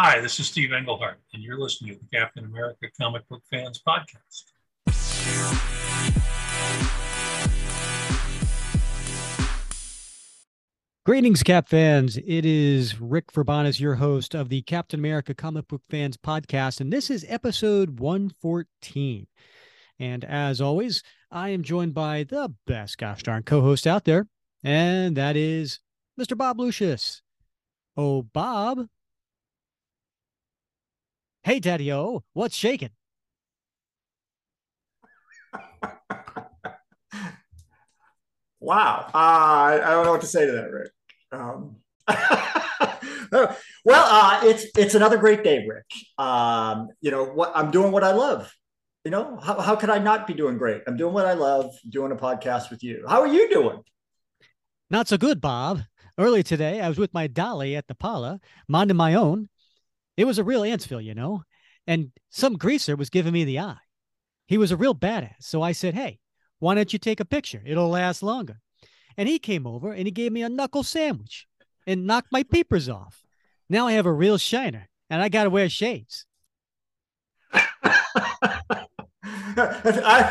Hi, this is Steve Englehart, and you're listening to the Captain America Comic Book Fans Podcast. Greetings, Cap fans. It is Rick Verbanis, your host of the Captain America Comic Book Fans Podcast, and this is episode 114. And as always, I am joined by the best gosh darn co-host out there, and that is Mr. Bob Lucius. Oh, Bob. Hey, Daddy O, what's shaking? wow. Uh, I, I don't know what to say to that, Rick. Um, well, uh, it's it's another great day, Rick. Um, you know what? I'm doing what I love. You know how how could I not be doing great? I'm doing what I love, doing a podcast with you. How are you doing? Not so good, Bob. Early today, I was with my dolly at the Pala, minding my own. It was a real Antsville, you know, and some greaser was giving me the eye. He was a real badass, so I said, "Hey, why don't you take a picture? It'll last longer." And he came over and he gave me a knuckle sandwich and knocked my peepers off. Now I have a real shiner and I got to wear shades. I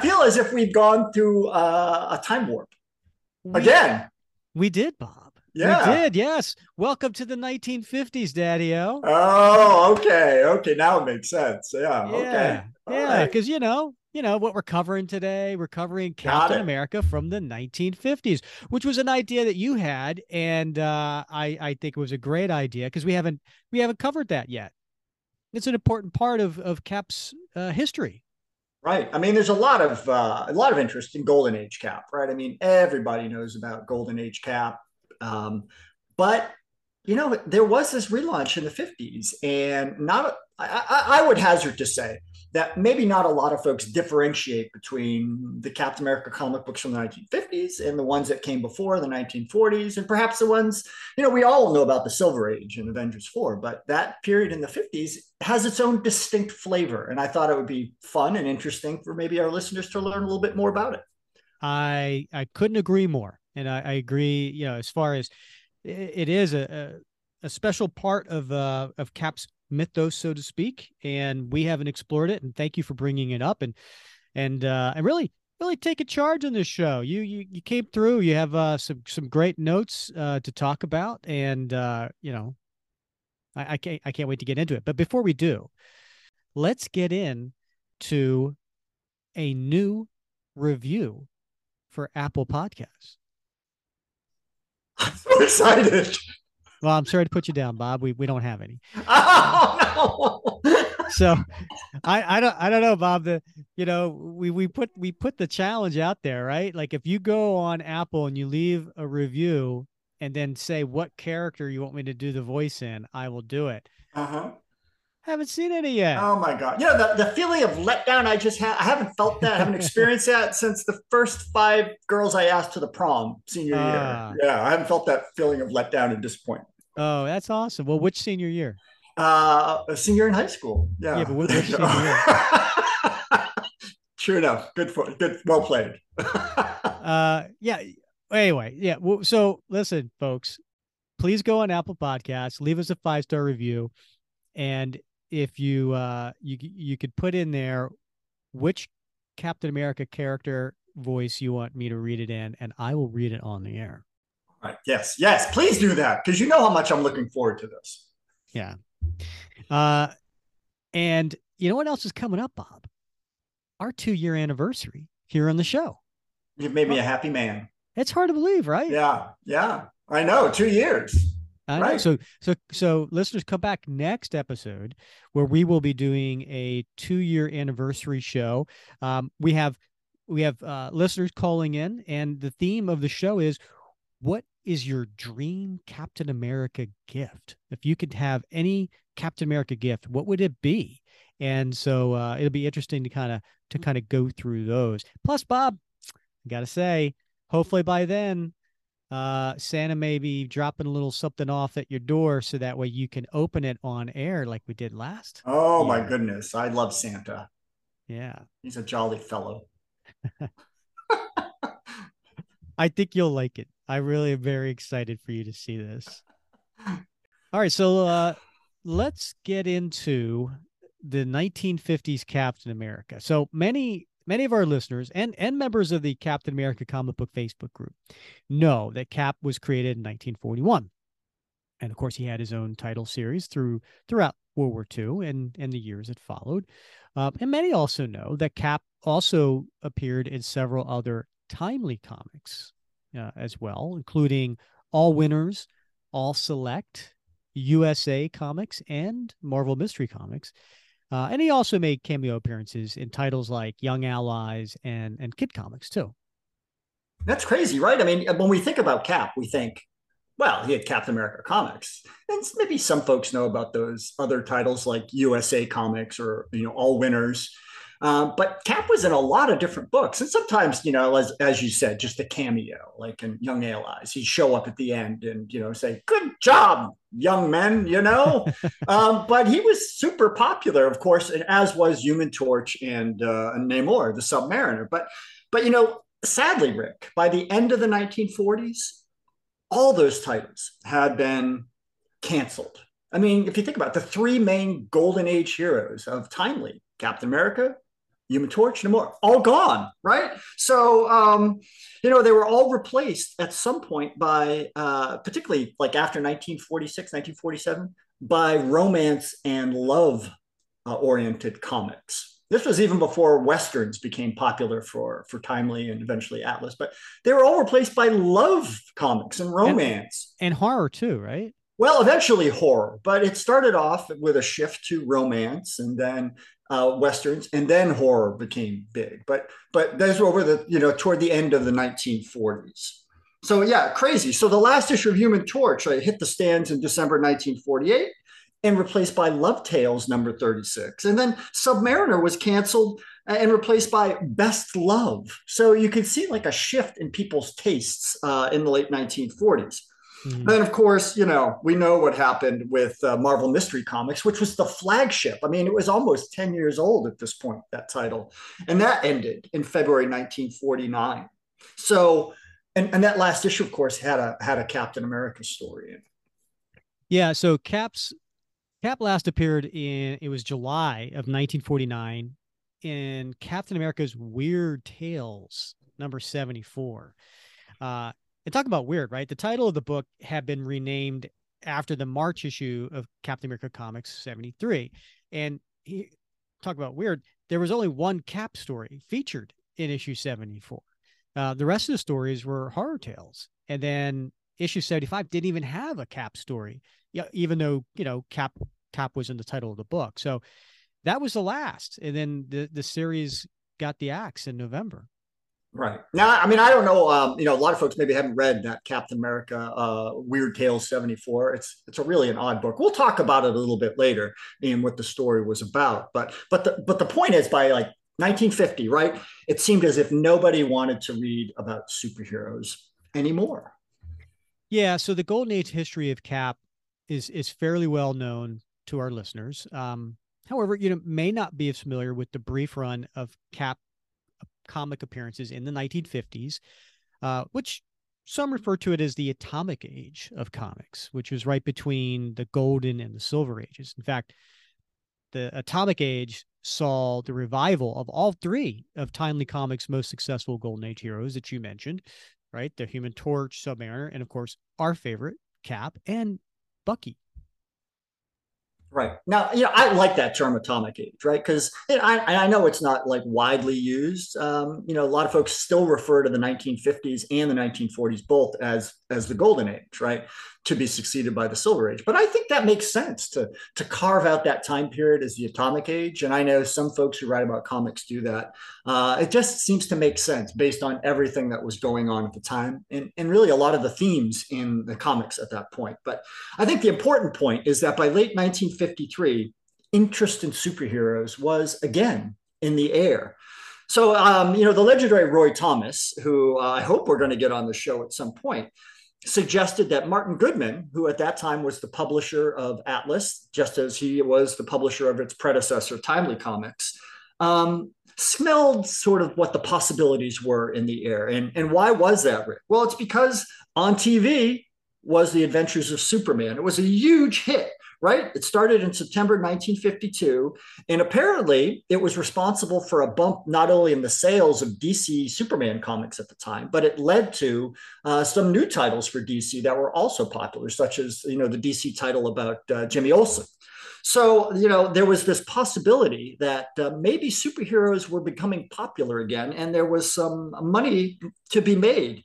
feel as if we've gone through uh, a time warp again. We did, Bob. Yeah. Did, yes. Welcome to the 1950s, Daddy O. Oh, okay. Okay. Now it makes sense. Yeah. Yeah. Okay. yeah. Because, right. you know, you know what we're covering today we're covering captain america from the 1950s which was an idea that you had and uh, i i think it was a great idea because we haven't we haven't covered that yet it's an important part of of cap's uh, history right i mean there's a lot of uh, a lot of interest in golden age cap right i mean everybody knows about golden age cap um, but you know there was this relaunch in the 50s and not I, I would hazard to say that maybe not a lot of folks differentiate between the Captain America comic books from the 1950s and the ones that came before the 1940s, and perhaps the ones, you know, we all know about the Silver Age and Avengers 4, but that period in the 50s has its own distinct flavor. And I thought it would be fun and interesting for maybe our listeners to learn a little bit more about it. I I couldn't agree more. And I, I agree, you know, as far as it, is a, a, a special part of uh, of Cap's mythos, so to speak, and we haven't explored it. And thank you for bringing it up and and uh, and really really taking charge on this show. You you you came through. You have uh, some some great notes uh, to talk about, and uh, you know, I, I can't I can't wait to get into it. But before we do, let's get in to a new review for Apple Podcasts. I'm so excited. Well, I'm sorry to put you down, Bob. We we don't have any. Oh no. so I I don't I don't know, Bob. The you know, we we put we put the challenge out there, right? Like if you go on Apple and you leave a review and then say what character you want me to do the voice in, I will do it. Uh-huh. Haven't seen any yet. Oh my god! You know the, the feeling of letdown. I just have. I haven't felt that. I haven't experienced that since the first five girls I asked to the prom senior uh, year. Ah. Yeah, I haven't felt that feeling of letdown and disappointment. Oh, that's awesome. Well, which senior year? Uh, a senior in high school. Yeah. Yeah, but which senior year? True enough. Good for good. Well played. uh, yeah. Anyway, yeah. So listen, folks. Please go on Apple Podcasts, leave us a five star review, and if you uh you you could put in there which Captain America character voice you want me to read it in, and I will read it on the air. Right. Yes. Yes. Please do that because you know how much I'm looking forward to this. Yeah. Uh, and you know what else is coming up, Bob? Our two year anniversary here on the show. You've made me a happy man. It's hard to believe, right? Yeah. Yeah. I know. Two years. I right. Know. So so so listeners come back next episode where we will be doing a two year anniversary show. Um, we have we have uh, listeners calling in, and the theme of the show is what is your dream Captain America gift? If you could have any Captain America gift, what would it be? And so uh, it'll be interesting to kind of to kind of go through those. Plus, Bob, I gotta say, hopefully by then uh, Santa may be dropping a little something off at your door so that way you can open it on air like we did last. Oh year. my goodness. I love Santa. Yeah. He's a jolly fellow. I think you'll like it. I really am very excited for you to see this. All right. So uh let's get into the 1950s Captain America. So many many of our listeners and and members of the Captain America comic book Facebook group know that Cap was created in 1941. And of course he had his own title series through throughout World War II and and the years that followed. Um, and many also know that Cap also appeared in several other timely comics uh, as well, including All Winners, All Select, USA Comics, and Marvel Mystery Comics. Uh, and he also made cameo appearances in titles like Young Allies and and Kid Comics too. That's crazy, right? I mean, when we think about Cap, we think, well, he had Captain America comics, and maybe some folks know about those other titles like USA Comics or you know All Winners. Um, but Cap was in a lot of different books, and sometimes, you know, as as you said, just a cameo, like in Young Allies, he'd show up at the end and you know say, "Good job, young men," you know. um, but he was super popular, of course, and as was Human Torch and uh, Namor, the Submariner. But but you know, sadly, Rick, by the end of the 1940s, all those titles had been canceled. I mean, if you think about it, the three main golden age heroes of Timely, Captain America, Human Torch, Namor, all gone, right? So, um, you know, they were all replaced at some point by, uh, particularly like after 1946, 1947, by romance and love uh, oriented comics. This was even before westerns became popular for for Timely and eventually Atlas, but they were all replaced by love comics and romance and, and horror too, right? Well, eventually horror, but it started off with a shift to romance, and then uh, westerns, and then horror became big. But but those were over the you know toward the end of the 1940s. So yeah, crazy. So the last issue of Human Torch uh, hit the stands in December 1948 and replaced by Love Tales number 36. And then Submariner was canceled and replaced by Best Love. So you can see like a shift in people's tastes uh, in the late 1940s. Mm-hmm. Then, of course, you know, we know what happened with uh, Marvel Mystery Comics, which was the flagship. I mean, it was almost 10 years old at this point, that title. And that ended in February 1949. So, and, and that last issue, of course, had a had a Captain America story in it. Yeah. So Cap's Cap last appeared in it was July of 1949 in Captain America's Weird Tales number 74. Uh, and talk about weird, right? The title of the book had been renamed after the March issue of Captain America Comics 73. And he talk about weird. There was only one cap story featured in issue 74. Uh, the rest of the stories were horror tales. And then issue 75 didn't even have a cap story, even though, you know, cap cap was in the title of the book. So that was the last. And then the, the series got the axe in November. Right now, I mean, I don't know. Um, you know, a lot of folks maybe haven't read that Captain America uh, Weird Tales seventy four. It's it's a really an odd book. We'll talk about it a little bit later in what the story was about. But but the but the point is, by like 1950, right? It seemed as if nobody wanted to read about superheroes anymore. Yeah. So the golden age history of Cap is is fairly well known to our listeners. Um, however, you know, may not be as familiar with the brief run of Cap comic appearances in the 1950s, uh, which some refer to it as the atomic age of comics, which was right between the golden and the silver ages. In fact, the atomic age saw the revival of all three of Timely Comics' most successful golden age heroes that you mentioned, right? The Human Torch, Submariner, and of course, our favorite, Cap and Bucky. Right now, you know, I like that term "atomic age," right? Because I, I know it's not like widely used. Um, you know, a lot of folks still refer to the 1950s and the 1940s both as as the golden age, right? To be succeeded by the silver age. But i think that makes sense to to carve out that time period as the atomic age. And i know some folks who write about comics do that. Uh, it just seems to make sense based on everything that was going on at the time and, and really a lot of the themes in the comics at that point. But i think the important point is that by late 1953 interest in superheroes was again in the air. So, um, you know, the legendary Roy Thomas, who uh, I hope we're going to get on the show at some point, suggested that Martin Goodman, who at that time was the publisher of Atlas, just as he was the publisher of its predecessor, Timely Comics, um, smelled sort of what the possibilities were in the air. And, and why was that, Rick? Well, it's because on TV was The Adventures of Superman. It was a huge hit right? It started in September 1952. And apparently, it was responsible for a bump not only in the sales of DC Superman comics at the time, but it led to uh, some new titles for DC that were also popular, such as, you know, the DC title about uh, Jimmy Olsen. So, you know, there was this possibility that uh, maybe superheroes were becoming popular again, and there was some money to be made.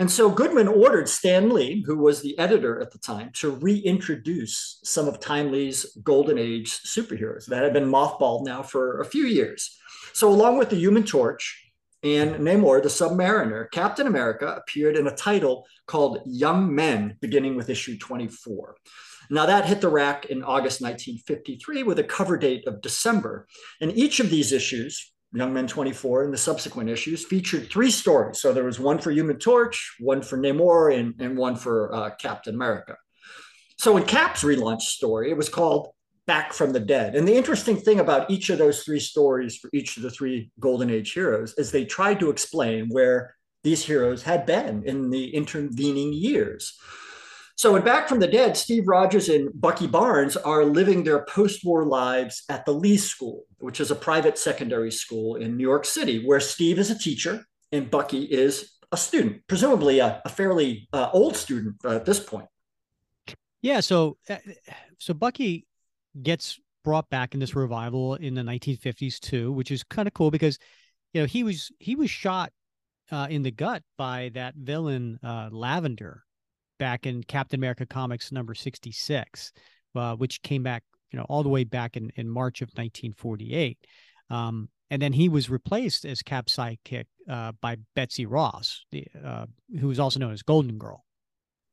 And so Goodman ordered Stan Lee, who was the editor at the time, to reintroduce some of Timely's Golden Age superheroes that had been mothballed now for a few years. So, along with the Human Torch and Namor, the Submariner, Captain America appeared in a title called Young Men, beginning with issue 24. Now, that hit the rack in August 1953 with a cover date of December. And each of these issues, Young Men 24 and the subsequent issues, featured three stories. So there was one for Human Torch, one for Namor, and, and one for uh, Captain America. So in Cap's relaunch story, it was called Back from the Dead. And the interesting thing about each of those three stories for each of the three Golden Age heroes is they tried to explain where these heroes had been in the intervening years. So, in Back from the Dead, Steve Rogers and Bucky Barnes are living their post war lives at the Lee School, which is a private secondary school in New York City, where Steve is a teacher and Bucky is a student, presumably a, a fairly uh, old student uh, at this point. Yeah. So, uh, so Bucky gets brought back in this revival in the 1950s too, which is kind of cool because, you know, he was he was shot uh, in the gut by that villain uh, Lavender back in Captain America Comics number 66, uh, which came back, you know, all the way back in, in March of 1948. Um, and then he was replaced as Cap's sidekick uh, by Betsy Ross, the, uh, who was also known as Golden Girl.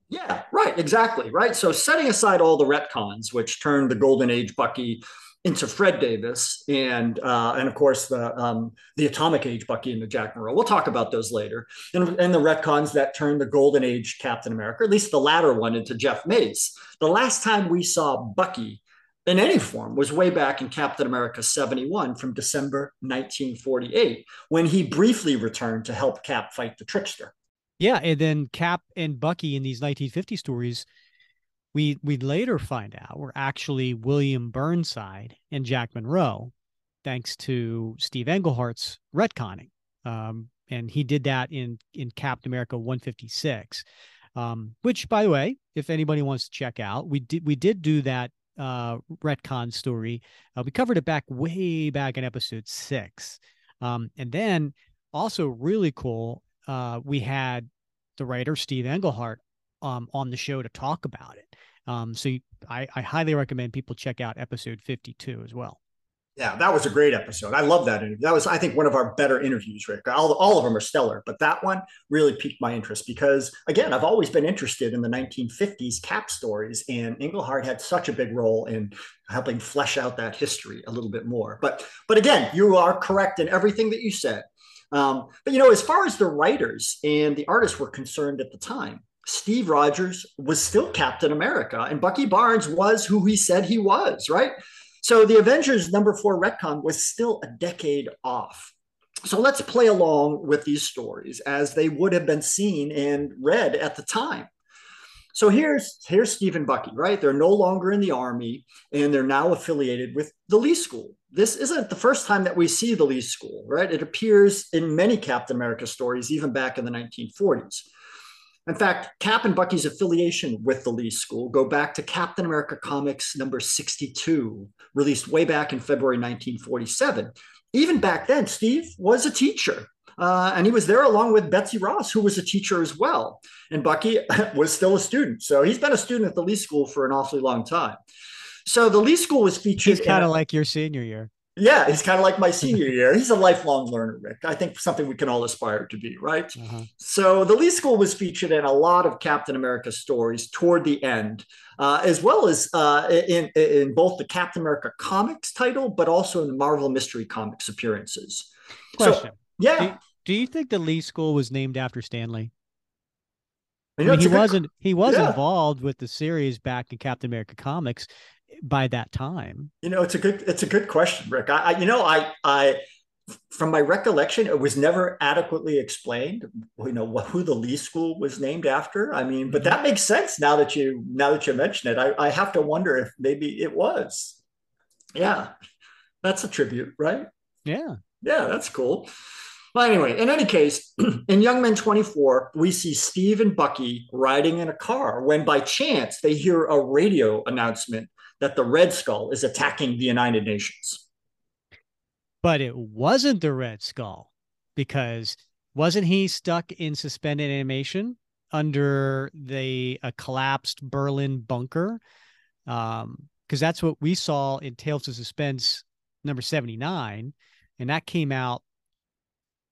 Yeah, right, exactly, right. So setting aside all the retcons, which turned the Golden Age Bucky into Fred Davis and uh, and of course the um, the Atomic Age Bucky and the Jack Monroe. We'll talk about those later. And, and the retcons that turned the Golden Age Captain America, at least the latter one, into Jeff Mace. The last time we saw Bucky in any form was way back in Captain America 71 from December 1948 when he briefly returned to help Cap fight the trickster. Yeah, and then Cap and Bucky in these 1950 stories we we later find out were actually William Burnside and Jack Monroe, thanks to Steve Englehart's retconning. Um, and he did that in in Captain America 156. Um, which by the way, if anybody wants to check out, we did we did do that uh retcon story. Uh, we covered it back way back in episode six. Um, and then also really cool, uh, we had the writer Steve Englehart um, on the show to talk about it. Um, so you, I, I highly recommend people check out episode 52 as well. Yeah, that was a great episode. I love that interview. That was, I think, one of our better interviews, Rick. All, all of them are stellar, but that one really piqued my interest because, again, I've always been interested in the 1950s cap stories, and Englehart had such a big role in helping flesh out that history a little bit more. But, but again, you are correct in everything that you said. Um, but you know, as far as the writers and the artists were concerned at the time, Steve Rogers was still Captain America, and Bucky Barnes was who he said he was, right? So the Avengers number four retcon was still a decade off. So let's play along with these stories as they would have been seen and read at the time. So here's here's Steve and Bucky, right? They're no longer in the army and they're now affiliated with the Lee School. This isn't the first time that we see the Lee School, right? It appears in many Captain America stories, even back in the 1940s. In fact, Cap and Bucky's affiliation with the Lee School go back to Captain America Comics number 62, released way back in February 1947. Even back then, Steve was a teacher. Uh, and he was there along with Betsy Ross, who was a teacher as well. And Bucky was still a student. So he's been a student at the Lee School for an awfully long time. So the Lee School was featured. He's kind of like your senior year. Yeah, he's kind of like my senior year. He's a lifelong learner, Rick. I think something we can all aspire to be, right? Uh-huh. So the Lee School was featured in a lot of Captain America stories toward the end, uh, as well as uh, in, in both the Captain America comics title, but also in the Marvel Mystery Comics appearances. Question. So, yeah. Do, do, you think the Lee School was named after Stan Lee? I mean, he wasn't. He was yeah. involved with the series back in Captain America comics, by that time? You know, it's a good it's a good question, Rick. I, I you know I I from my recollection, it was never adequately explained. You know who the Lee School was named after. I mean, but mm-hmm. that makes sense now that you now that you mention it. I, I have to wonder if maybe it was. Yeah, that's a tribute, right? Yeah, yeah, that's cool. Well, anyway, in any case, in Young Men 24, we see Steve and Bucky riding in a car when by chance they hear a radio announcement that the Red Skull is attacking the United Nations but it wasn't the Red Skull because wasn't he stuck in suspended animation under the a collapsed Berlin bunker? Um, because that's what we saw in Tales of Suspense number 79 and that came out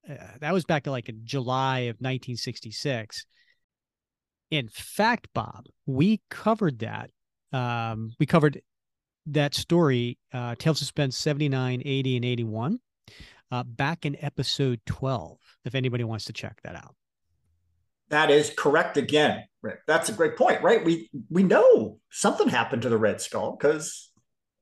uh, that was back in like in July of 1966. In fact, Bob, we covered that. Um, we covered that story, uh, Tales of Suspense 79, 80, and 81, uh, back in episode 12, if anybody wants to check that out. That is correct again, Rick. That's a great point, right? We we know something happened to the Red Skull because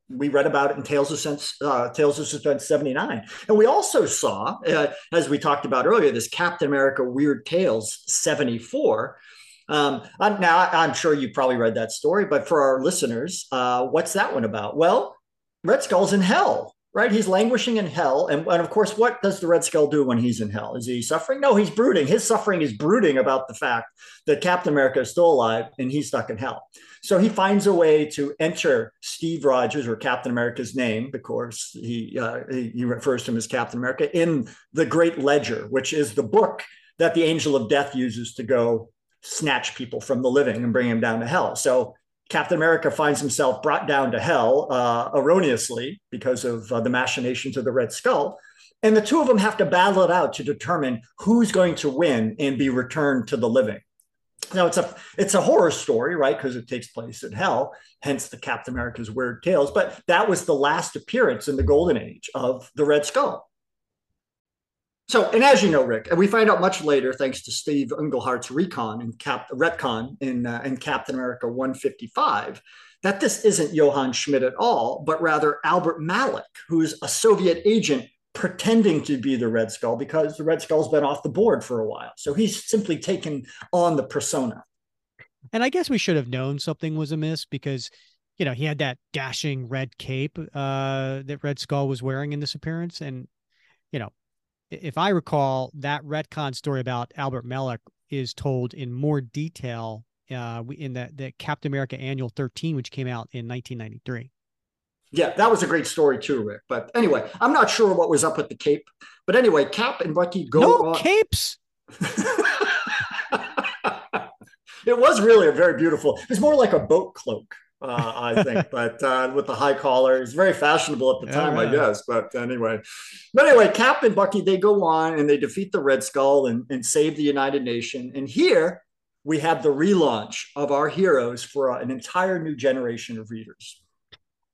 we read about it in Tales of Sense, uh, Tales of Suspense 79. And we also saw, uh, as we talked about earlier, this Captain America Weird Tales 74, um, now, I'm sure you probably read that story, but for our listeners, uh, what's that one about? Well, Red Skull's in hell, right? He's languishing in hell. And, and of course, what does the Red Skull do when he's in hell? Is he suffering? No, he's brooding. His suffering is brooding about the fact that Captain America is still alive and he's stuck in hell. So he finds a way to enter Steve Rogers or Captain America's name, because he, uh, he, he refers to him as Captain America, in the Great Ledger, which is the book that the Angel of Death uses to go snatch people from the living and bring them down to hell. So Captain America finds himself brought down to hell uh, erroneously because of uh, the machinations of the Red Skull. And the two of them have to battle it out to determine who's going to win and be returned to the living. Now it's a it's a horror story, right? Because it takes place in hell, hence the Captain America's weird tales. But that was the last appearance in the golden age of the Red Skull. So, and as you know, Rick, and we find out much later, thanks to Steve Englehart's recon and Cap retcon in uh, in Captain America 155, that this isn't Johann Schmidt at all, but rather Albert Malik, who's a Soviet agent pretending to be the Red Skull because the Red Skull's been off the board for a while. So he's simply taken on the persona. And I guess we should have known something was amiss because, you know, he had that dashing red cape uh, that Red Skull was wearing in this appearance, and you know, if I recall, that retcon story about Albert Malik is told in more detail uh, in the, the Captain America Annual 13, which came out in 1993. Yeah, that was a great story too, Rick. But anyway, I'm not sure what was up with the cape. But anyway, Cap and Bucky go no on. capes. it was really a very beautiful. It was more like a boat cloak uh, I think. but uh, with the high collar, it's very fashionable at the time, I guess. But anyway, but anyway, Cap and Bucky they go on and they defeat the Red Skull and, and save the United Nation. And here we have the relaunch of our heroes for an entire new generation of readers.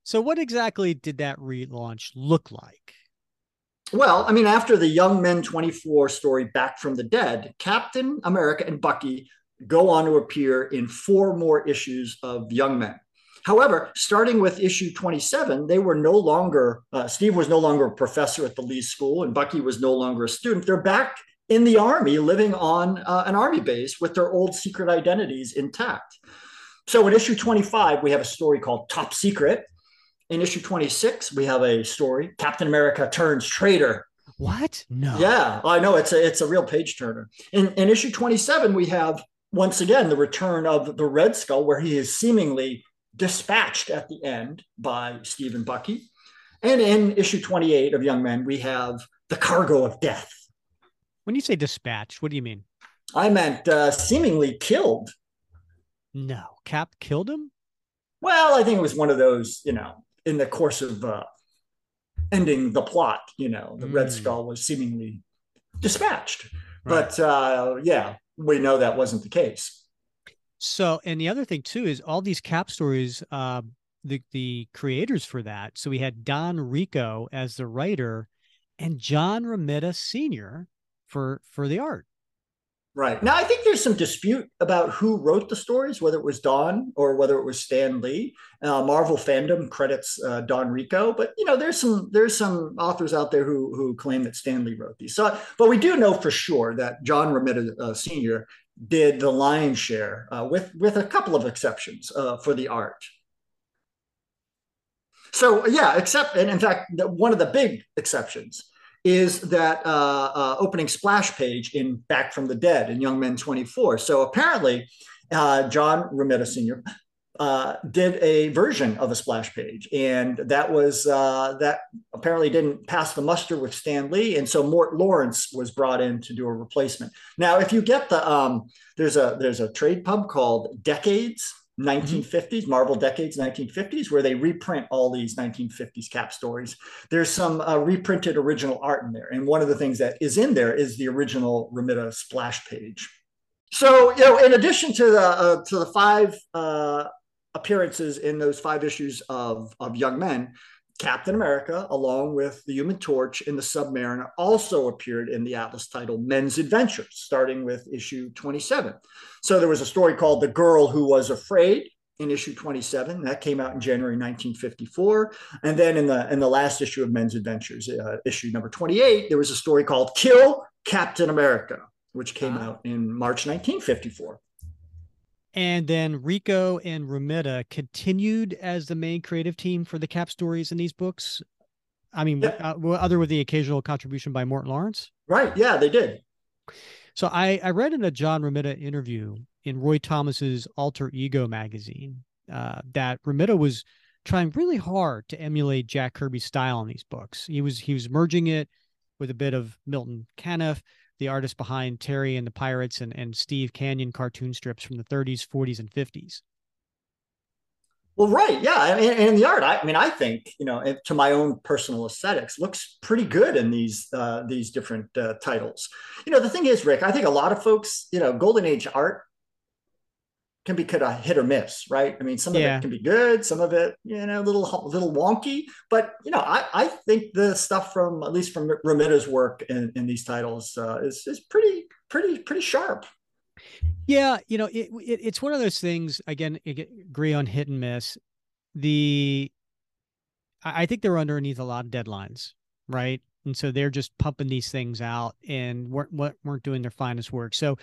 So, what exactly did that relaunch look like? Well, I mean, after the Young Men 24 story Back from the Dead, Captain America and Bucky go on to appear in four more issues of Young Men. However, starting with issue 27, they were no longer, uh, Steve was no longer a professor at the Lee School, and Bucky was no longer a student. They're back in the army, living on uh, an army base with their old secret identities intact. So in issue 25, we have a story called Top Secret. In issue 26, we have a story Captain America turns traitor. What? No. Yeah, I know it's a it's a real page turner. In in issue 27, we have once again the return of the Red Skull, where he is seemingly dispatched at the end by Steve and Bucky. And in issue 28 of Young Men, we have the cargo of death. When you say dispatched, what do you mean? I meant uh, seemingly killed. No, Cap killed him? Well, I think it was one of those, you know, in the course of uh, ending the plot, you know, the mm. Red Skull was seemingly dispatched. Right. But uh, yeah, we know that wasn't the case. So, and the other thing too is all these cap stories, uh, the the creators for that. So we had Don Rico as the writer, and John Romita Sr. for for the art. Right. Now, I think there's some dispute about who wrote the stories, whether it was Don or whether it was Stan Lee. Uh, Marvel fandom credits uh, Don Rico, but you know, there's some there's some authors out there who who claim that Stan Lee wrote these. So, but we do know for sure that John Romita uh, Sr. did the lion's share, uh, with with a couple of exceptions uh, for the art. So, yeah, except and in fact, one of the big exceptions is that uh, uh, opening splash page in Back from the Dead in Young Men 24. So apparently, uh, John Romita Sr. Uh, did a version of a splash page, and that was uh, that apparently didn't pass the muster with Stan Lee, and so Mort Lawrence was brought in to do a replacement. Now, if you get the um, there's a there's a trade pub called Decades 1950s, mm-hmm. Marvel Decades 1950s, where they reprint all these 1950s cap stories. There's some uh, reprinted original art in there. And one of the things that is in there is the original Romita splash page. So, you know, in addition to the, uh, to the five uh, appearances in those five issues of, of Young Men, Captain America, along with the Human Torch and the Submariner, also appeared in the Atlas title Men's Adventures, starting with issue 27. So there was a story called The Girl Who Was Afraid in issue 27 that came out in January 1954 and then in the in the last issue of Men's Adventures uh, issue number 28 there was a story called Kill Captain America which came uh-huh. out in March 1954 and then Rico and Romita continued as the main creative team for the cap stories in these books. I mean, yeah. uh, other with the occasional contribution by Morton Lawrence. Right. Yeah, they did. So I, I read in a John Romita interview in Roy Thomas's Alter Ego magazine uh, that Romita was trying really hard to emulate Jack Kirby's style in these books. He was he was merging it with a bit of Milton Caniff, the artist behind Terry and the Pirates and, and Steve Canyon cartoon strips from the 30s, 40s, and 50s. Well, right, yeah, I mean, and the art. I, mean, I think you know, to my own personal aesthetics, looks pretty good in these uh, these different uh, titles. You know, the thing is, Rick, I think a lot of folks, you know, Golden Age art can be kind of hit or miss, right? I mean, some of yeah. it can be good, some of it, you know, a little a little wonky. But you know, I, I think the stuff from at least from Romita's work in, in these titles uh, is is pretty pretty pretty sharp. Yeah, you know, it, it, it's one of those things. Again, agree on hit and miss. The I think they're underneath a lot of deadlines, right? And so they're just pumping these things out and weren't weren't doing their finest work. So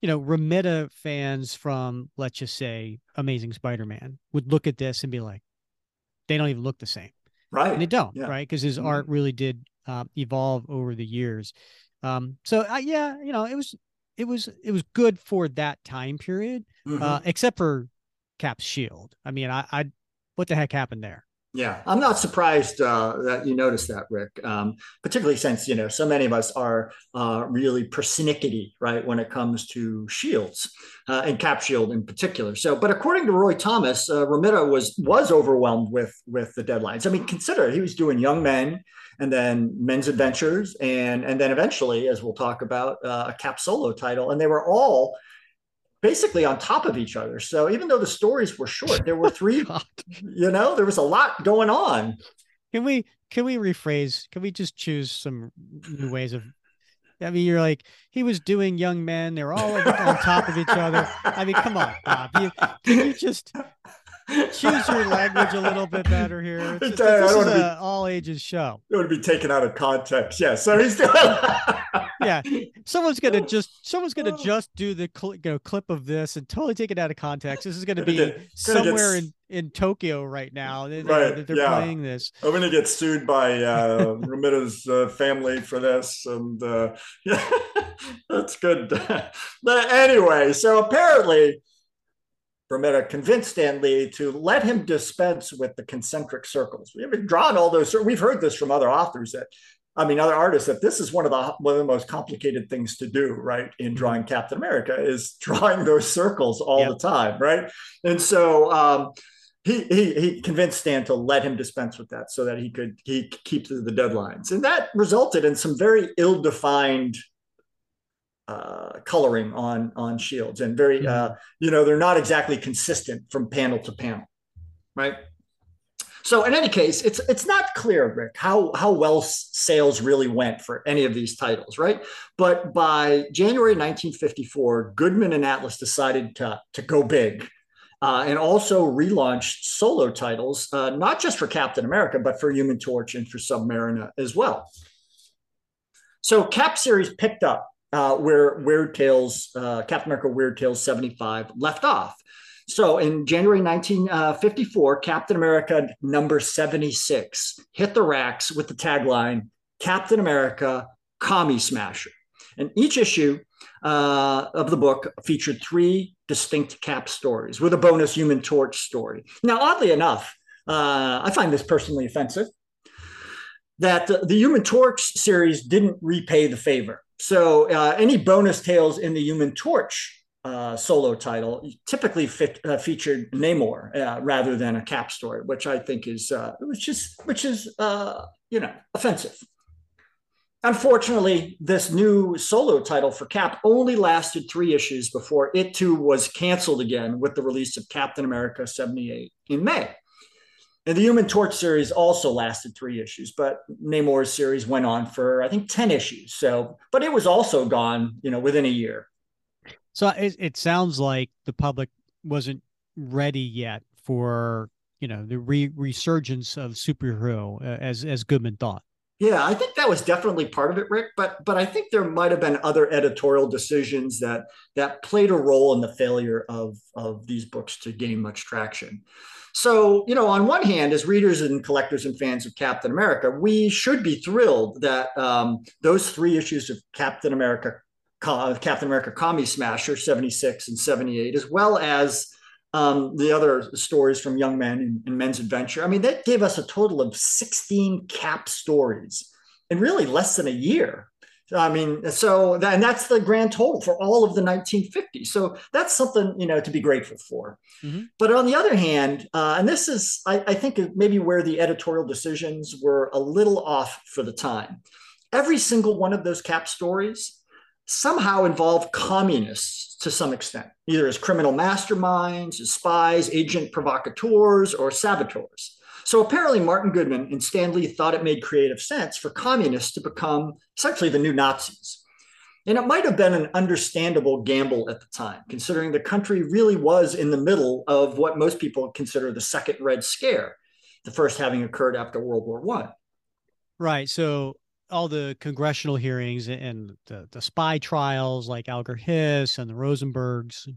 you know, Romita fans from, let's just say, Amazing Spider Man would look at this and be like, they don't even look the same. Right. And they don't, yeah. right? Because his mm-hmm. art really did uh, evolve over the years. Um, so, uh, yeah, you know, it was, it was, it was good for that time period, mm-hmm. uh, except for Cap's Shield. I mean, I, I, what the heck happened there? Yeah, I'm not surprised uh, that you noticed that, Rick. Um, particularly since you know so many of us are uh, really persnickety, right, when it comes to shields uh, and cap shield in particular. So, but according to Roy Thomas, uh, Romita was was overwhelmed with with the deadlines. I mean, consider he was doing Young Men and then Men's Adventures, and and then eventually, as we'll talk about, uh, a Cap Solo title, and they were all basically on top of each other. So even though the stories were short, there were three, you know, there was a lot going on. Can we can we rephrase? Can we just choose some new ways of I mean, you're like he was doing young men; they're all on top of each other. I mean, come on, Bob. You, can you just choose your language a little bit better here? Just, this is an all ages show. It would be taken out of context. Yeah. So he's doing yeah, someone's gonna just someone's gonna just do the cl- you know, clip of this and totally take it out of context. This is gonna be get, somewhere get... in in Tokyo right now. They, right, they're yeah. playing this. I'm gonna get sued by uh, Romita's uh, family for this, and uh, yeah, that's good. but anyway, so apparently. Romita convinced Stan Lee to let him dispense with the concentric circles. We have drawn all those. We've heard this from other authors that I mean, other artists that this is one of the one of the most complicated things to do, right? In mm-hmm. drawing Captain America is drawing those circles all yep. the time, right? And so um, he, he he convinced Stan to let him dispense with that so that he could he keep the, the deadlines, and that resulted in some very ill-defined uh, coloring on on shields, and very mm-hmm. uh, you know they're not exactly consistent from panel to panel, right? So in any case, it's it's not clear, Rick, how how well sales really went for any of these titles, right? But by January 1954, Goodman and Atlas decided to to go big. Uh, and also relaunched solo titles, uh, not just for Captain America, but for Human Torch and for Submariner as well. So Cap series picked up uh, where Weird Tales, uh, Captain America Weird Tales 75 left off. So in January 1954, Captain America number 76 hit the racks with the tagline Captain America Commie Smasher. And each issue uh, of the book featured three distinct Cap stories with a bonus Human Torch story. Now, oddly enough, uh, I find this personally offensive that the, the Human Torch series didn't repay the favor. So uh, any bonus tales in the Human Torch uh, solo title typically fit, uh, featured Namor uh, rather than a Cap story, which I think is uh, which is which is uh, you know offensive. Unfortunately, this new solo title for Cap only lasted three issues before it too was canceled again with the release of Captain America 78 in May. And the Human Torch series also lasted three issues, but Namor's series went on for I think ten issues. So, but it was also gone, you know, within a year. So it, it sounds like the public wasn't ready yet for you know the re- resurgence of superhero uh, as as Goodman thought. Yeah, I think that was definitely part of it, Rick. But but I think there might have been other editorial decisions that that played a role in the failure of of these books to gain much traction. So, you know, on one hand, as readers and collectors and fans of Captain America, we should be thrilled that um, those three issues of Captain America, Captain America Commie Smasher 76 and 78, as well as um, the other stories from Young Men and, and Men's Adventure. I mean, that gave us a total of 16 Cap stories in really less than a year. I mean, so and that's the grand total for all of the 1950s. So that's something you know to be grateful for. Mm-hmm. But on the other hand, uh, and this is I, I think maybe where the editorial decisions were a little off for the time. Every single one of those cap stories somehow involved communists to some extent, either as criminal masterminds, as spies, agent provocateurs, or saboteurs. So apparently, Martin Goodman and Stan Lee thought it made creative sense for communists to become essentially the new Nazis. And it might have been an understandable gamble at the time, considering the country really was in the middle of what most people consider the Second Red Scare, the first having occurred after World War One. Right. So all the congressional hearings and the, the spy trials like Alger Hiss and the Rosenbergs.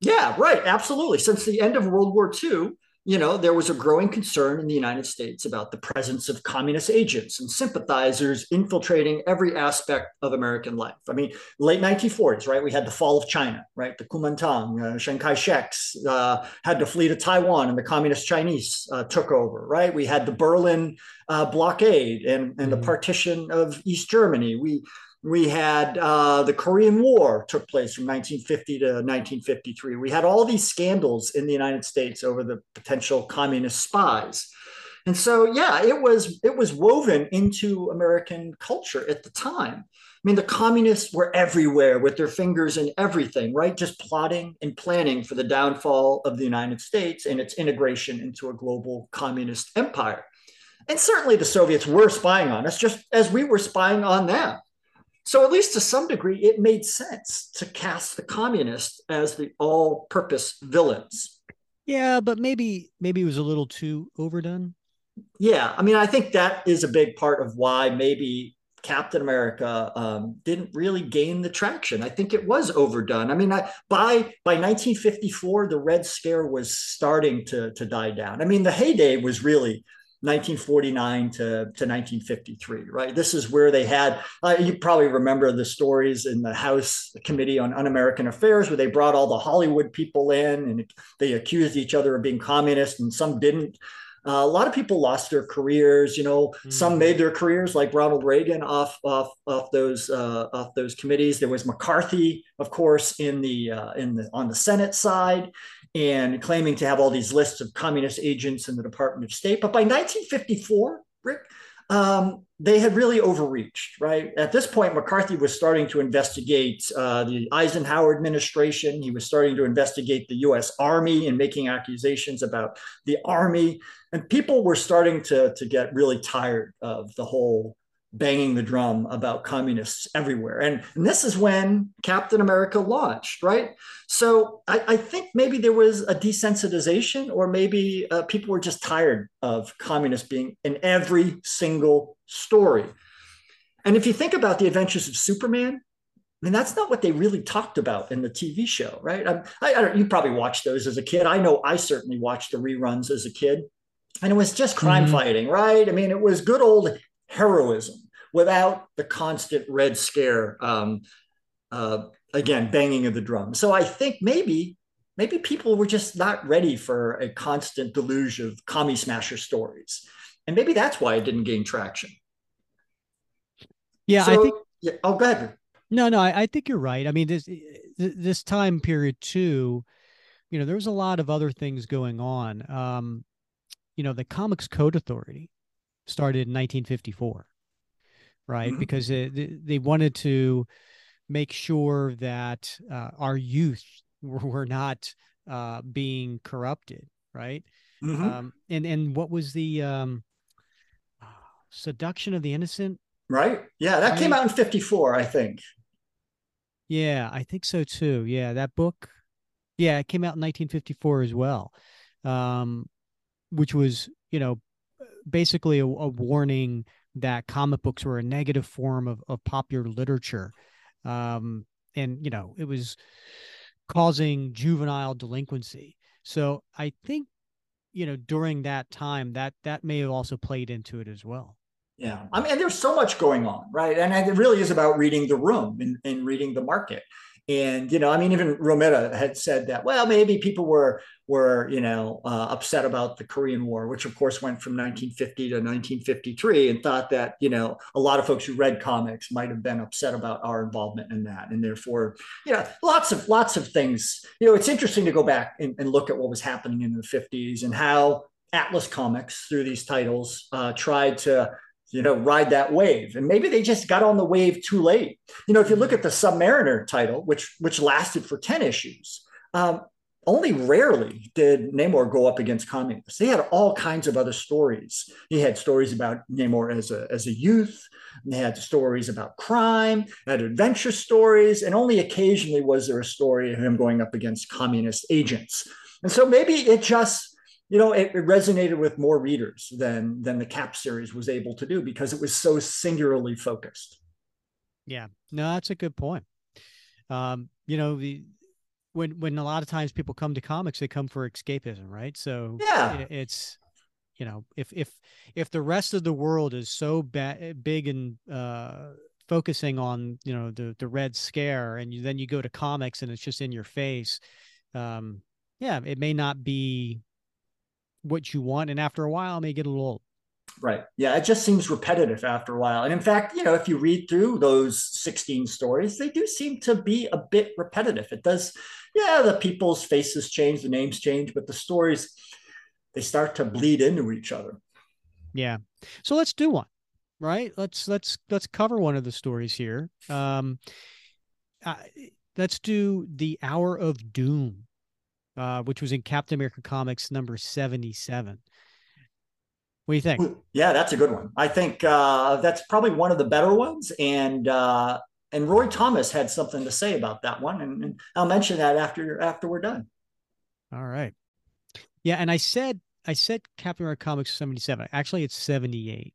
Yeah, right. Absolutely. Since the end of World War II, you know, there was a growing concern in the United States about the presence of communist agents and sympathizers infiltrating every aspect of American life. I mean, late 1940s, right? We had the fall of China, right? The Kuomintang, uh, Chiang Kai-shek's uh, had to flee to Taiwan and the communist Chinese uh, took over, right? We had the Berlin uh, blockade and, and mm-hmm. the partition of East Germany. We we had uh, the Korean War took place from 1950 to 1953. We had all these scandals in the United States over the potential communist spies. And so, yeah, it was it was woven into American culture at the time. I mean, the communists were everywhere with their fingers in everything, right? Just plotting and planning for the downfall of the United States and its integration into a global communist empire. And certainly the Soviets were spying on us, just as we were spying on them. So, at least to some degree, it made sense to cast the communists as the all purpose villains. Yeah, but maybe maybe it was a little too overdone. Yeah, I mean, I think that is a big part of why maybe Captain America um, didn't really gain the traction. I think it was overdone. I mean, I, by by 1954, the Red Scare was starting to to die down. I mean, the heyday was really 1949 to, to 1953, right? This is where they had, uh, you probably remember the stories in the House Committee on Un American Affairs, where they brought all the Hollywood people in and they accused each other of being communist, and some didn't. Uh, a lot of people lost their careers. You know, mm. some made their careers, like Ronald Reagan, off off off those uh, off those committees. There was McCarthy, of course, in the uh, in the on the Senate side, and claiming to have all these lists of communist agents in the Department of State. But by 1954, Rick, um, they had really overreached, right? At this point, McCarthy was starting to investigate uh, the Eisenhower administration. He was starting to investigate the US Army and making accusations about the Army. And people were starting to, to get really tired of the whole banging the drum about communists everywhere. And, and this is when Captain America launched, right? So I, I think maybe there was a desensitization, or maybe uh, people were just tired of communists being in every single story. And if you think about the adventures of Superman, I mean, that's not what they really talked about in the TV show, right? I, I, I you probably watched those as a kid. I know I certainly watched the reruns as a kid. And it was just crime mm-hmm. fighting, right? I mean, it was good old heroism without the constant red scare um, uh, again banging of the drum. So i think maybe maybe people were just not ready for a constant deluge of commie smasher stories. And maybe that's why it didn't gain traction. Yeah so, i think yeah, oh go ahead. No no I, I think you're right. I mean this this time period too you know there was a lot of other things going on. Um you know the comics code authority started in 1954 right? Mm-hmm. Because it, they wanted to make sure that uh, our youth were not uh, being corrupted, right? Mm-hmm. Um, and and what was the um, seduction of the innocent? Right. Yeah, that right? came out in '54, I think. Yeah, I think so too. Yeah, that book. Yeah, it came out in 1954 as well, um, which was you know basically a, a warning that comic books were a negative form of, of popular literature. Um, and, you know, it was causing juvenile delinquency. So I think, you know, during that time, that that may have also played into it as well. Yeah. I mean, there's so much going on, right? And it really is about reading the room and, and reading the market. And you know, I mean, even Romita had said that. Well, maybe people were were you know uh, upset about the Korean War, which of course went from 1950 to 1953, and thought that you know a lot of folks who read comics might have been upset about our involvement in that, and therefore, you know, lots of lots of things. You know, it's interesting to go back and, and look at what was happening in the 50s and how Atlas Comics through these titles uh, tried to you know, ride that wave. And maybe they just got on the wave too late. You know, if you look at the Submariner title, which which lasted for 10 issues, um, only rarely did Namor go up against communists. He had all kinds of other stories. He had stories about Namor as a, as a youth. They had stories about crime, had adventure stories, and only occasionally was there a story of him going up against communist agents. And so maybe it just you know it, it, resonated with more readers than than the cap series was able to do because it was so singularly focused. Yeah. No that's a good point. Um you know the when when a lot of times people come to comics they come for escapism right? So yeah. it, it's you know if if if the rest of the world is so ba- big and uh focusing on you know the the red scare and you, then you go to comics and it's just in your face um yeah it may not be what you want, and after a while, may get a little old. Right. Yeah, it just seems repetitive after a while. And in fact, you know, if you read through those 16 stories, they do seem to be a bit repetitive. It does, yeah, the people's faces change, the names change, but the stories, they start to bleed into each other. Yeah. So let's do one, right? Let's let's let's cover one of the stories here. Um uh, let's do the Hour of Doom uh, which was in Captain America Comics number 77. What do you think? Yeah, that's a good one. I think uh, that's probably one of the better ones. And uh, and Roy Thomas had something to say about that one, and, and I'll mention that after after we're done. All right. Yeah, and I said I said Captain America Comics 77. Actually, it's 78.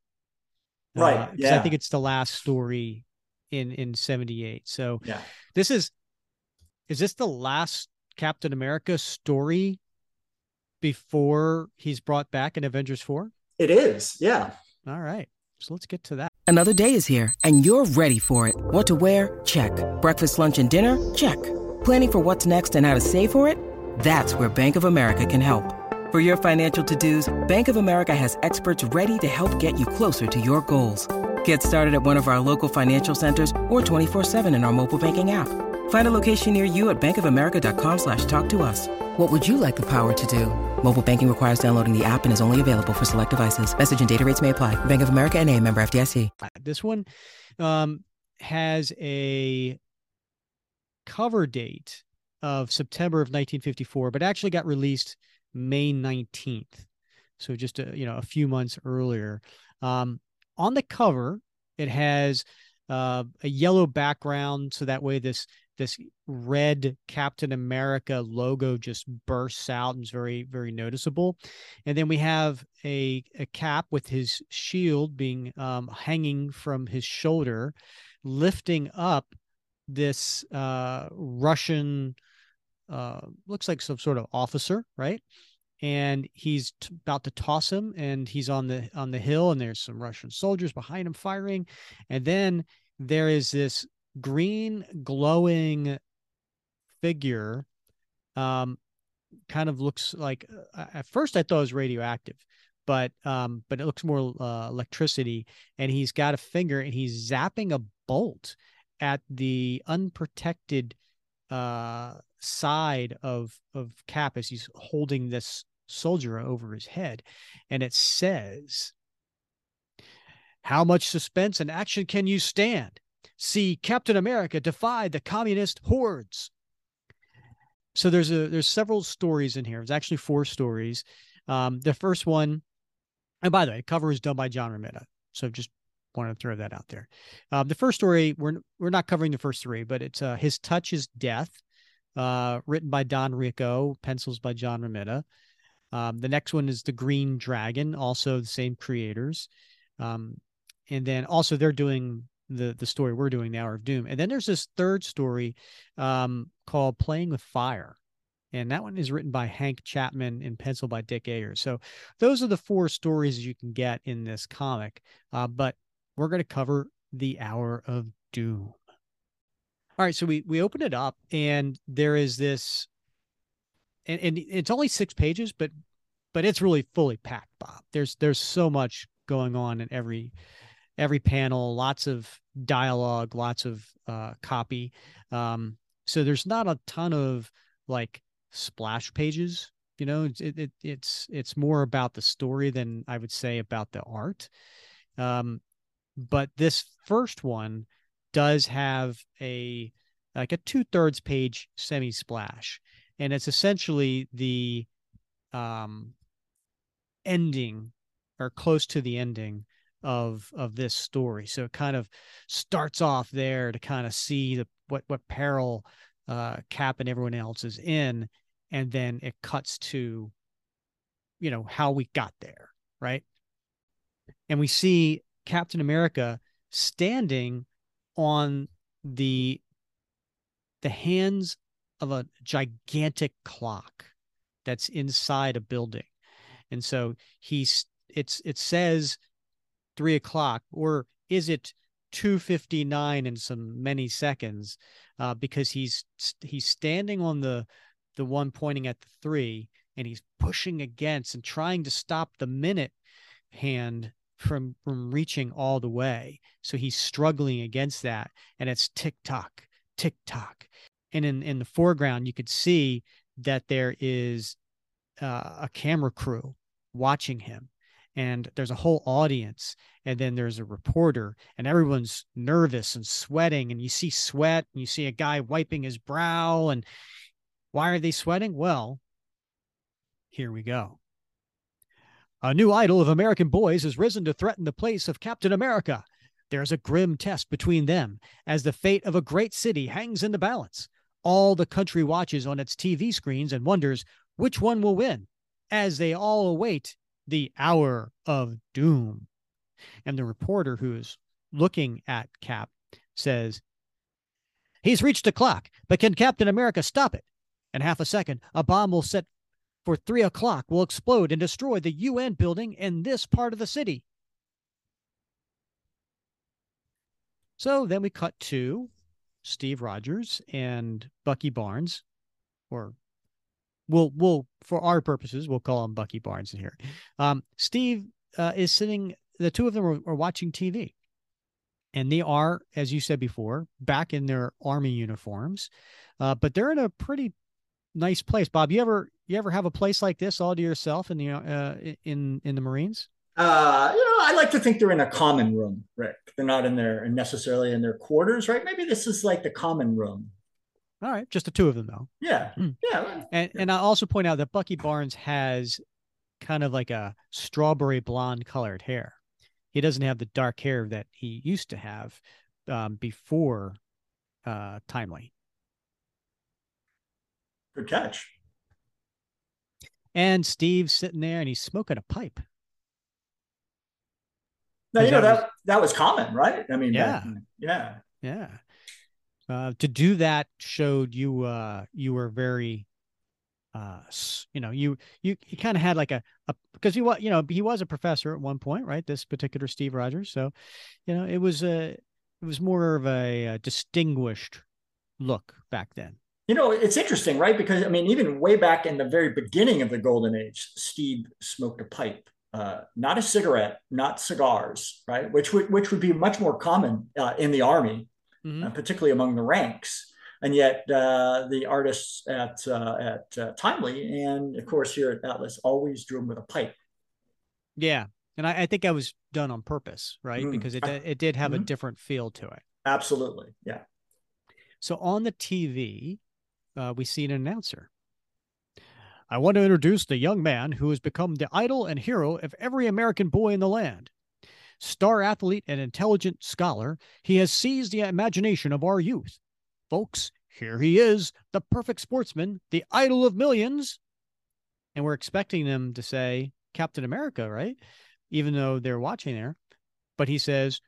Right. Uh, yeah. I think it's the last story in in 78. So yeah. this is is this the last Captain America story before he's brought back in Avengers 4? It is, yeah. All right. So let's get to that. Another day is here and you're ready for it. What to wear? Check. Breakfast, lunch, and dinner? Check. Planning for what's next and how to save for it? That's where Bank of America can help. For your financial to-dos, Bank of America has experts ready to help get you closer to your goals. Get started at one of our local financial centers or 24-7 in our mobile banking app. Find a location near you at bankofamerica.com slash talk to us. What would you like the power to do? Mobile banking requires downloading the app and is only available for select devices. Message and data rates may apply. Bank of America and a member FDIC. This one um, has a cover date of September of 1954, but actually got released May 19th. So just a, you know a few months earlier. Um, on the cover, it has uh, a yellow background, so that way this this red Captain America logo just bursts out and is very very noticeable. And then we have a a cap with his shield being um, hanging from his shoulder, lifting up this uh, Russian uh, looks like some sort of officer, right? And he's t- about to toss him, and he's on the on the hill, and there's some Russian soldiers behind him firing, and then there is this green glowing figure. Um, kind of looks like uh, at first I thought it was radioactive, but um, but it looks more uh, electricity, and he's got a finger, and he's zapping a bolt at the unprotected uh side of of Cap as he's holding this soldier over his head, and it says, "How much suspense and action can you stand? See Captain America defy the communist hordes." So there's a there's several stories in here. There's actually four stories. Um, the first one, and by the way, cover is done by John Romita. So just wanted to throw that out there. Um, the first story we're we're not covering the first three, but it's uh, his touch is death uh, written by Don Rico, pencils by John Romita. Um, the next one is The Green Dragon, also the same creators. Um, and then also they're doing the the story we're doing, The Hour of Doom. And then there's this third story um, called Playing with Fire. And that one is written by Hank Chapman and pencil by Dick Ayers. So those are the four stories you can get in this comic. Uh, but we're going to cover The Hour of Doom. All right, so we we open it up and there is this and, and it's only six pages, but but it's really fully packed, Bob. There's there's so much going on in every every panel, lots of dialogue, lots of uh, copy. Um, so there's not a ton of like splash pages. You know, it, it it's it's more about the story than I would say about the art. Um, but this first one does have a like a two thirds page semi splash, and it's essentially the um, ending or close to the ending of of this story. So it kind of starts off there to kind of see the what what peril uh, Cap and everyone else is in, and then it cuts to you know how we got there, right? And we see Captain America standing on the the hands of a gigantic clock that's inside a building and so he's it's it says three o'clock or is it 259 in some many seconds uh, because he's he's standing on the the one pointing at the three and he's pushing against and trying to stop the minute hand from from reaching all the way. So he's struggling against that, and it's tick tock, tick tock. And in in the foreground, you could see that there is uh, a camera crew watching him, and there's a whole audience, and then there's a reporter, and everyone's nervous and sweating, and you see sweat, and you see a guy wiping his brow, and why are they sweating? Well, here we go. A new idol of American boys has risen to threaten the place of Captain America. There's a grim test between them as the fate of a great city hangs in the balance. All the country watches on its TV screens and wonders which one will win as they all await the hour of doom. And the reporter who is looking at Cap says, He's reached the clock, but can Captain America stop it? In half a second, a bomb will set for three o'clock will explode and destroy the UN building in this part of the city. So then we cut to Steve Rogers and Bucky Barnes, or we'll we'll for our purposes we'll call him Bucky Barnes in here. Um, Steve uh, is sitting. The two of them are, are watching TV, and they are, as you said before, back in their army uniforms, uh, but they're in a pretty nice place. Bob, you ever you ever have a place like this all to yourself in the uh, in in the Marines? Uh, you know, I like to think they're in a common room, Rick. They're not in there necessarily in their quarters, right? Maybe this is like the common room. All right, just the two of them though. Yeah, Mm. yeah. And and I also point out that Bucky Barnes has kind of like a strawberry blonde colored hair. He doesn't have the dark hair that he used to have um, before uh, Timely. Good catch. And Steve's sitting there and he's smoking a pipe. Now you know that that that was common, right? I mean, Yeah. that- yeah. Yeah. Uh, to do that showed you uh, you were very uh you know you you, you kind of had like a, a because he was you know he was a professor at one point right this particular steve rogers so you know it was a it was more of a, uh distinguished look back then You know, it's interesting, right? Because I mean, even way back in the very beginning of the golden age, Steve smoked a pipe, uh, not a cigarette, not cigars, right? Which would which would be much more common uh, in the army, Mhm. uh, particularly among the ranks. And yet, uh, the artists at uh, at uh, Timely and of course here at Atlas always drew him with a pipe. yeah and I, I think i was done on purpose right Mm. because it it did have a Mhm. different feel to it Absolutely, yeah. So on the TV, uh, we see an announcer. I want to introduce the young man who has become the idol and hero of every American boy in the land. Star athlete and intelligent scholar, he has seized the imagination of our youth. Folks, here he is, the perfect sportsman, the idol of millions. And we're expecting them to say Captain America, right? Even though they're watching there. But he says,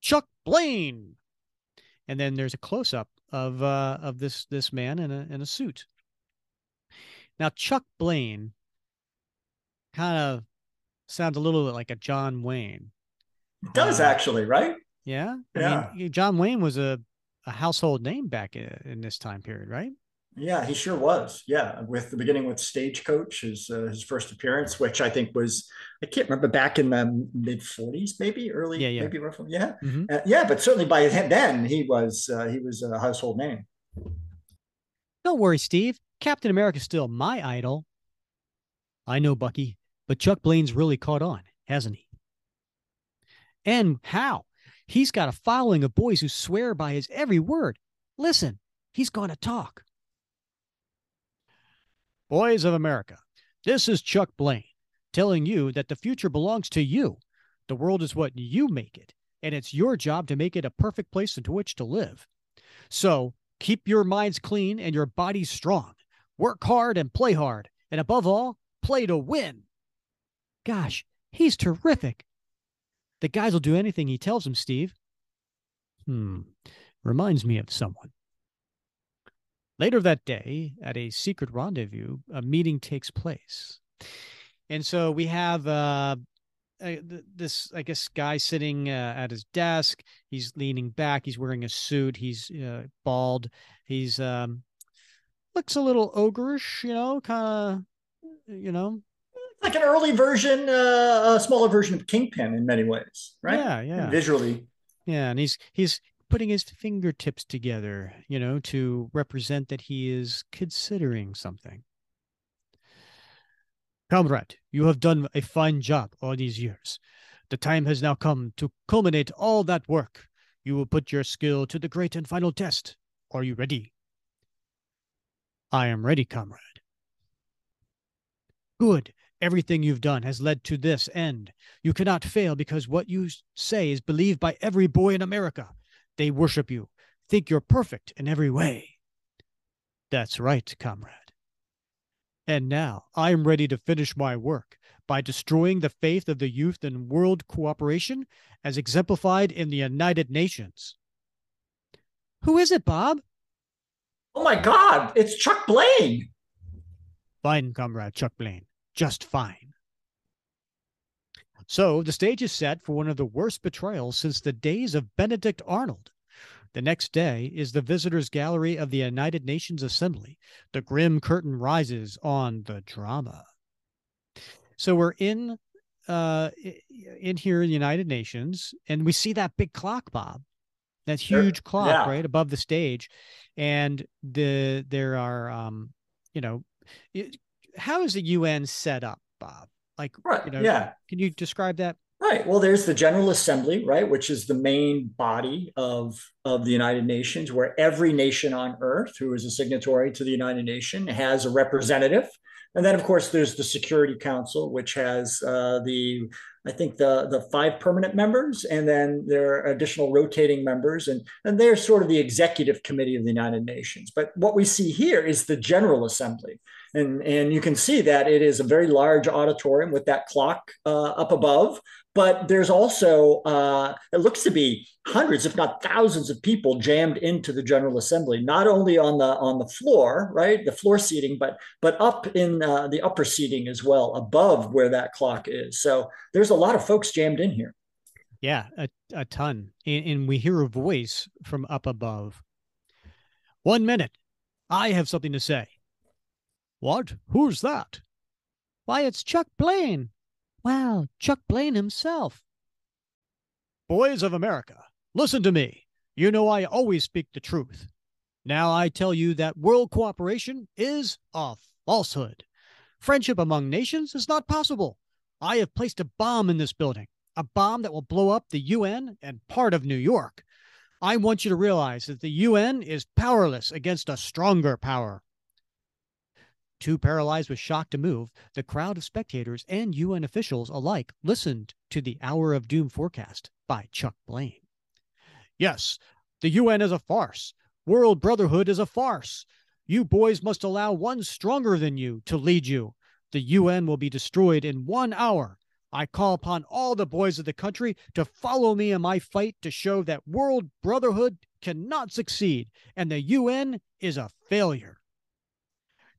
Chuck Blaine. And then there's a close up of uh, of this this man in a in a suit. Now Chuck Blaine kind of sounds a little bit like a John Wayne. It does Uh, actually, right? Yeah, I Yeah. mean, John Wayne was a a household name back in, in this time period, right? Yeah, he sure was. Yeah, with the beginning with Stagecoach, his uh, his first appearance, which I think was I can't remember back in the mid '40s, maybe early, Yeah, yeah. maybe roughly, yeah, Mhm. Uh, yeah. But certainly by then he was uh, he was a household name. Don't worry, Steve. Captain America's still my idol. I know, Bucky, but Chuck Blaine's really caught on, hasn't he? And how? He's got a following of boys who swear by his every word. Listen, he's going to talk. Boys of America, this is Chuck Blaine telling you that the future belongs to you. The world is what you make it, and it's your job to make it a perfect place into which to live. So keep your minds clean and your bodies strong. Work hard and play hard. And above all, play to win. Gosh, he's terrific. The guys will do anything he tells them, Steve. Hmm, reminds me of someone. Later that day, at a secret rendezvous, a meeting takes place. And so we have uh, this, I guess, guy sitting uh, at his desk. He's leaning back. He's wearing a suit. He's uh, bald. He's um, looks a little ogreish, you know, kind of, you know. Like an early version, uh, a smaller version of Kingpin in many ways, right? Yeah, yeah. Visually, Yeah, and he's he's putting his fingertips together, you know, to represent that he is considering something. Comrade, you have done a fine job all these years. The time has now come to culminate all that work. You will put your skill to the great and final test. Are you ready? I am ready, comrade. Good. Everything you've done has led to this end. You cannot fail because what you say is believed by every boy in America. They worship you, think you're perfect in every way. That's right, comrade. And now I am ready to finish my work by destroying the faith of the youth in world cooperation as exemplified in the United Nations. Who is it, Bob? oh my God, it's Chuck Blaine. Fine, comrade Chuck Blaine. Just fine. So the stage is set for one of the worst betrayals since the days of Benedict Arnold. The next day is the visitors' gallery of the United Nations Assembly. The grim curtain rises on the drama. So we're in uh in here in the United Nations, and we see that big clock, Bob. That huge clock Yeah. right above the stage. And the there are um you know, how is the UN set up, Bob? Like, right. you know, yeah. Can you describe that? Right. Well, there's the General Assembly, right, which is the main body of of the United Nations, where every nation on Earth who is a signatory to the United Nations has a representative. And then, of course, there's the Security Council, which has uh, the I think the the five permanent members, and then there are additional rotating members, and and they're sort of the executive committee of the United Nations. But what we see here is the General Assembly, and and you can see that it is a very large auditorium with that clock uh, up above. But there's also uh, it looks to be hundreds if not thousands of people jammed into the general assembly not only on the on the floor right the floor seating but but up in uh, the upper seating as well above where that clock is. So there's a lot of folks jammed in here. Yeah a, a ton. And, and we hear a voice from up above. One minute. I have something to say what who's that why it's chuck blaine well, Chuck Blaine himself. Boys of America, listen to me. You know I always speak the truth. Now I tell you that world cooperation is a falsehood. Friendship among nations is not possible. I have placed a bomb in this building, a bomb that will blow up the UN and part of New York. I want you to realize that the UN is powerless against a stronger power. Too paralyzed with shock to move, the crowd of spectators and UN officials alike listened to the Hour of Doom forecast by Chuck Blaine. Yes, the UN is a farce. World Brotherhood is a farce. You boys must allow one stronger than you to lead you. The UN will be destroyed in one hour. I call upon all the boys of the country to follow me in my fight to show that World Brotherhood cannot succeed and the UN is a failure.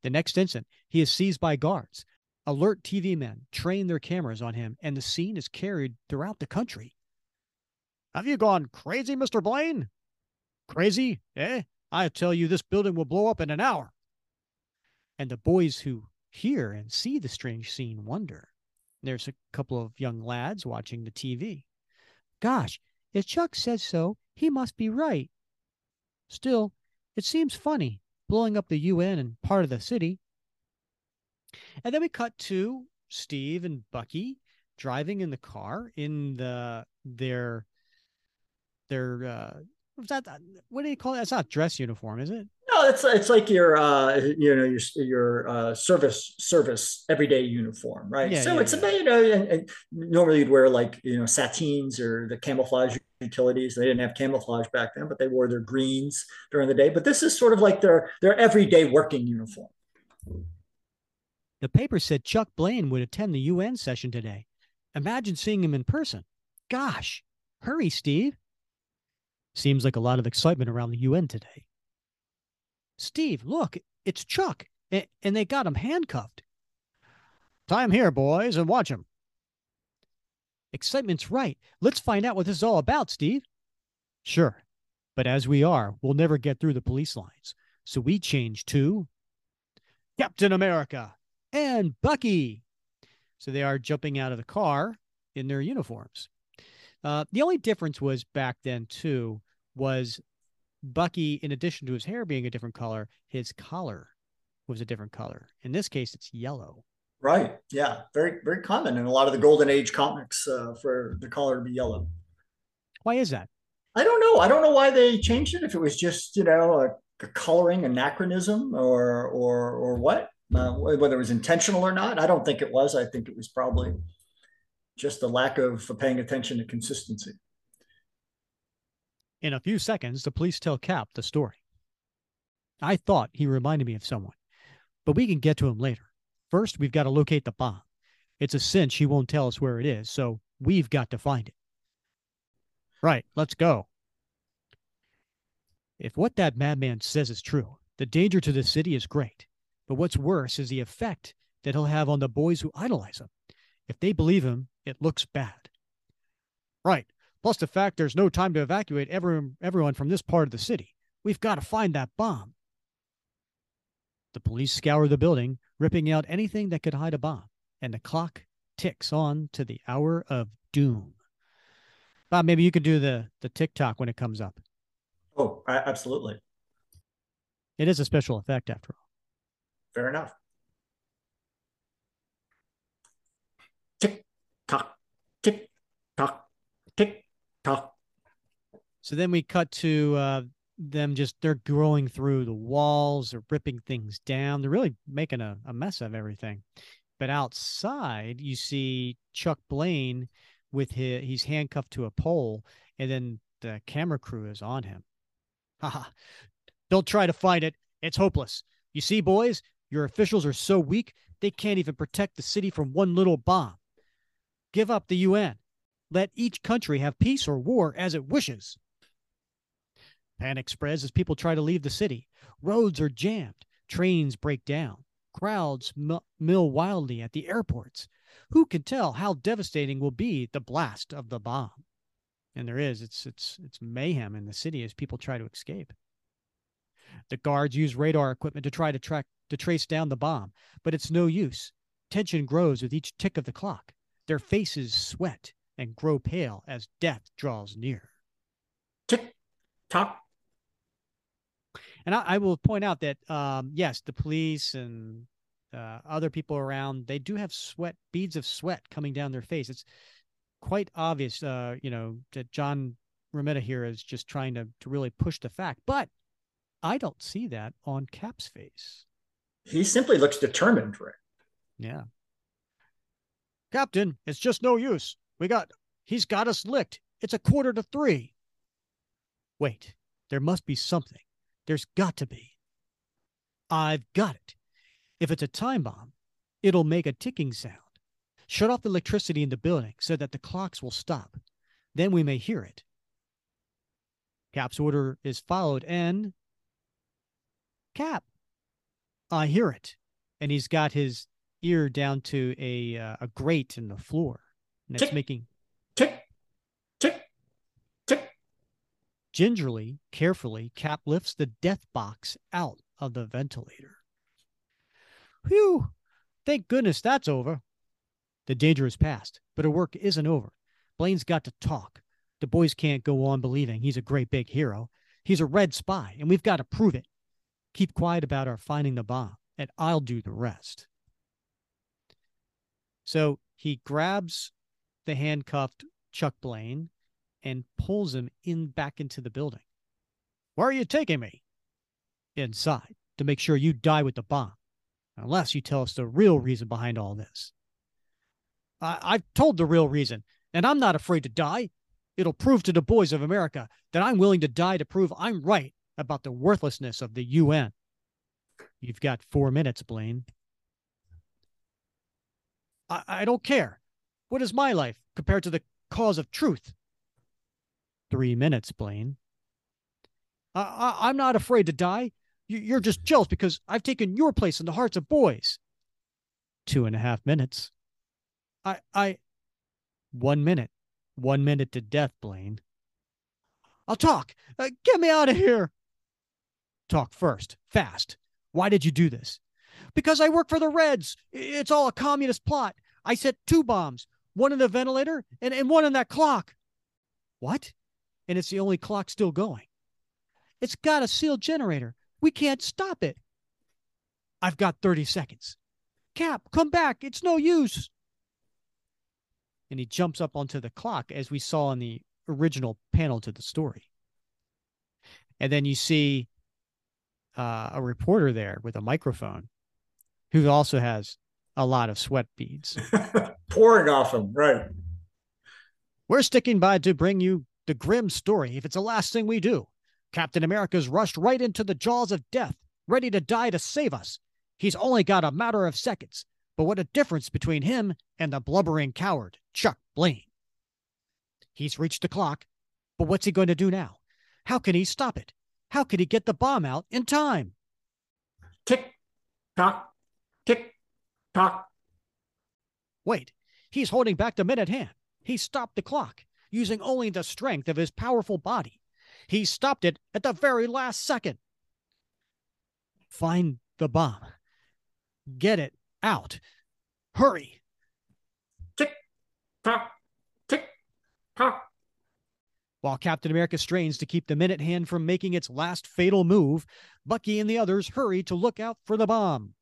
The next instant, he is seized by guards. Alert TV men train their cameras on him, and the scene is carried throughout the country. Have you gone crazy, Mr. Blaine? Crazy, eh? I tell you, this building will blow up in an hour. And the boys who hear and see the strange scene wonder. There's a couple of young lads watching the TV. Gosh, if Chuck says so, he must be right. Still, it seems funny blowing up the UN and part of the city. And then we cut to Steve and Bucky driving in the car in the their their uh that what do you call it? It's not dress uniform, is it? No, it's it's like your uh you know your your uh service service everyday uniform, right? Yeah, so yeah, it's yeah. you know and, and normally you'd wear like you know satins or the camouflage utilities. They didn't have camouflage back then, but they wore their greens during the day. But this is sort of like their their everyday working uniform. The paper said Chuck Blaine would attend the UN session today. Imagine seeing him in person. Gosh, hurry, Steve. Seems like a lot of excitement around the UN today. Steve, look, it's Chuck, and they got him handcuffed. Time here, boys, and watch him. Excitement's right. Let's find out what this is all about, Steve. Sure. But as we are, we'll never get through the police lines. So we change to Captain America and Bucky. So they are jumping out of the car in their uniforms. Uh, the only difference was back then, too, was Bucky, in addition to his hair being a different color, his collar was a different color. In this case, it's yellow. Right. Yeah. Very, very common in a lot of the Golden Age comics uh, for the collar to be yellow. Why is that? I don't know. I don't know why they changed it. If it was just you know a, a coloring anachronism or or or what, uh, whether it was intentional or not. I don't think it was. I think it was probably just a lack of paying attention to consistency. In a few seconds, the police tell Cap the story. I thought he reminded me of someone, but we can get to him later. First, we've got to locate the bomb. It's a cinch he won't tell us where it is, so we've got to find it. Right, let's go. If what that madman says is true, the danger to the city is great. But what's worse is the effect that he'll have on the boys who idolize him. If they believe him, it looks bad. Right. Plus the fact there's no time to evacuate everyone, everyone from this part of the city. We've got to find that bomb. The police scour the building, ripping out anything that could hide a bomb, and the clock ticks on to the hour of doom. Bob, maybe you could do the the TikTok when it comes up. Oh, absolutely. It is a special effect after all. fair enough. Tick tock, tick tock, tock. So then we cut to uh, them just they're growing through the walls, they're ripping things down, they're really making a, a mess of everything. But outside, you see Chuck Blaine with his he's handcuffed to a pole, and then the camera crew is on him. Haha. Don't try to fight it. It's hopeless. You see, boys, your officials are so weak they can't even protect the city from one little bomb. Give up the UN. Let each country have peace or war as it wishes. Panic spreads as people try to leave the city. Roads are jammed. Trains break down. Crowds mill wildly at the airports. Who can tell how devastating will be the blast of the bomb? And there is. It's it's it's mayhem in the city as people try to escape. The guards use radar equipment to try to track to trace down the bomb, but it's no use. Tension grows with each tick of the clock. Their faces sweat and grow pale as death draws near. Tick tock. And I, I will point out that um, yes, the police and uh, other people around they do have sweat beads of sweat coming down their face. It's quite obvious, uh, you know, that John Romita here is just trying to to really push the fact, but I don't see that on Cap's face. He simply looks determined, Rick. Yeah. Captain, it's just no use. We got, he's got us licked. It's a quarter to three. Wait, there must be something. There's got to be. I've got it. If it's a time bomb, it'll make a ticking sound. Shut off the electricity in the building so that the clocks will stop. Then we may hear it. Cap's order is followed, and Cap, I hear it. And he's got his ear down to a uh, a grate in the floor, it's tick, making tick, tick, tick. Gingerly, carefully, Cap lifts the death box out of the ventilator. Whew! Thank goodness that's over. The danger is past, but her work isn't over. Blaine's got to talk. The boys can't go on believing he's a great big hero. He's a red spy, and we've got to prove it. Keep quiet about our finding the bomb, and I'll do the rest. So he grabs the handcuffed Chuck Blaine and pulls him in back into the building. Where are you taking me? Inside to make sure you die with the bomb, unless you tell us the real reason behind all this. I- I've told the real reason, and I'm not afraid to die. It'll prove to the boys of America that I'm willing to die to prove I'm right about the worthlessness of the UN. You've got four minutes, Blaine. I, I don't care. What is my life compared to the cause of truth? Three minutes, Blaine. I, am not afraid to die. You're just jealous because I've taken your place in the hearts of boys. Two and a half minutes. I, I, one minute. One minute to death, Blaine. I'll talk. Uh, get me out of here. Talk first, fast. Why did you do this? Because I work for the Reds. It's all a communist plot. I set two bombs, one in the ventilator and, and one in that clock. What? And it's the only clock still going. It's got a sealed generator. We can't stop it. I've got 30 seconds. Cap, come back. It's no use. And he jumps up onto the clock as we saw in the original panel to the story. And then you see uh, a reporter there with a microphone who also has a lot of sweat beads pouring off him. Right. We're sticking by to bring you the grim story if it's the last thing we do. Captain America's rushed right into the jaws of death, ready to die to save us. He's only got a matter of seconds, but what a difference between him and the blubbering coward, Chuck Blaine. He's reached the clock, but what's he going to do now? How can he stop it? How could he get the bomb out in time? Tick, tock, tock. Wait, he's holding back the minute hand. He stopped the clock, using only the strength of his powerful body. He stopped it at the very last second. Find the bomb. Get it out. Hurry. Tick, tock, tick, tock. While Captain America strains to keep the minute hand from making its last fatal move, Bucky and the others hurry to look out for the bomb.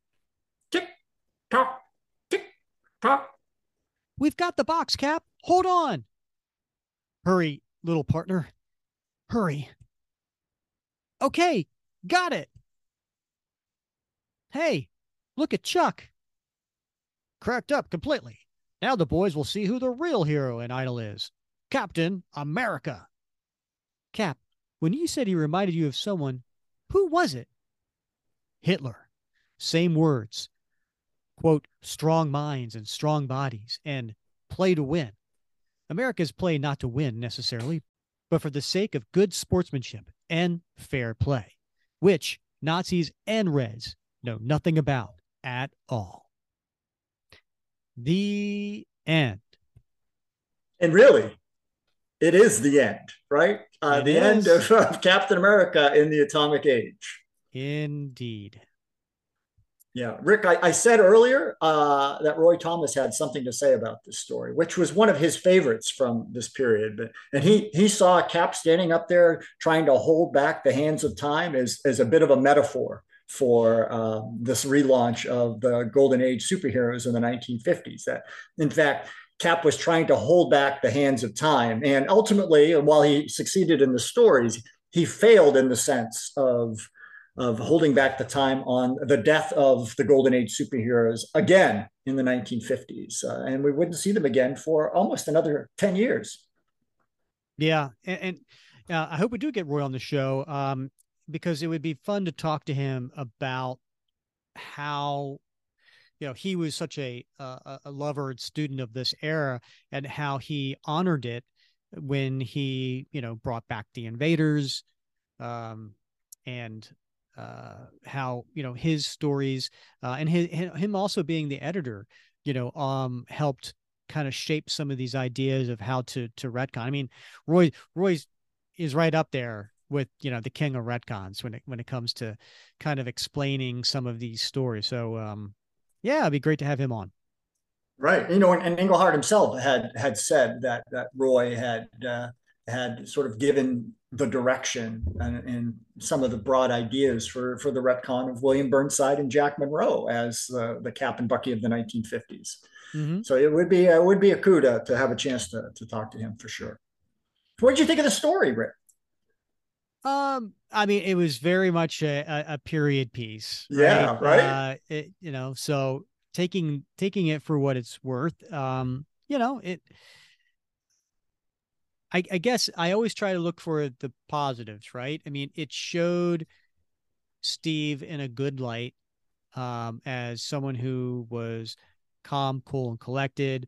Tock, tick tock. We've got the box, Cap. Hold on. Hurry, little partner. Hurry. Okay, got it. Hey, look at Chuck. Cracked up completely. Now the boys will see who the real hero in Idol is Captain America. Cap, when you said he reminded you of someone, who was it? Hitler. Same words. Quote, strong minds and strong bodies, and play to win. America's play not to win necessarily, but for the sake of good sportsmanship and fair play, which Nazis and Reds know nothing about at all. The end. And really, it is the end, right? Uh, the end of, of Captain America in the Atomic Age. Indeed. Yeah, Rick, I, I said earlier uh, that Roy Thomas had something to say about this story, which was one of his favorites from this period. But and he he saw Cap standing up there trying to hold back the hands of time as as a bit of a metaphor for uh, this relaunch of the golden age superheroes in the 1950s. That in fact. Cap was trying to hold back the hands of time. And ultimately, while he succeeded in the stories, he failed in the sense of of holding back the time on the death of the golden age superheroes again in the 1950s uh, and we wouldn't see them again for almost another 10 years. Yeah, and, and uh, I hope we do get Roy on the show um, because it would be fun to talk to him about how you know he was such a a, a lover and student of this era and how he honored it when he you know brought back the invaders um, and uh, how you know his stories uh, and his, him also being the editor you know um helped kind of shape some of these ideas of how to to retcon. I mean, Roy Roy's is right up there with you know the king of retcons when it when it comes to kind of explaining some of these stories. So um, yeah, it'd be great to have him on. right you know and, englehart himself had had said that that roy had uh, had sort of given the direction and, and some of the broad ideas for for the retcon of william burnside and jack monroe as uh, the cap and bucky of the 1950s Mhm. So it would be it would be a coup to, to have a chance to, to talk to him for sure. What did you think of the story, Rick? Um, I mean, it was very much a, a, a period piece. Yeah, right? Uh, it, you know, so taking taking it for what it's worth. Um, you know, it. I, I guess I always try to look for the positives, right? I mean, it showed Steve in a good light um, as someone who was calm, cool, and collected.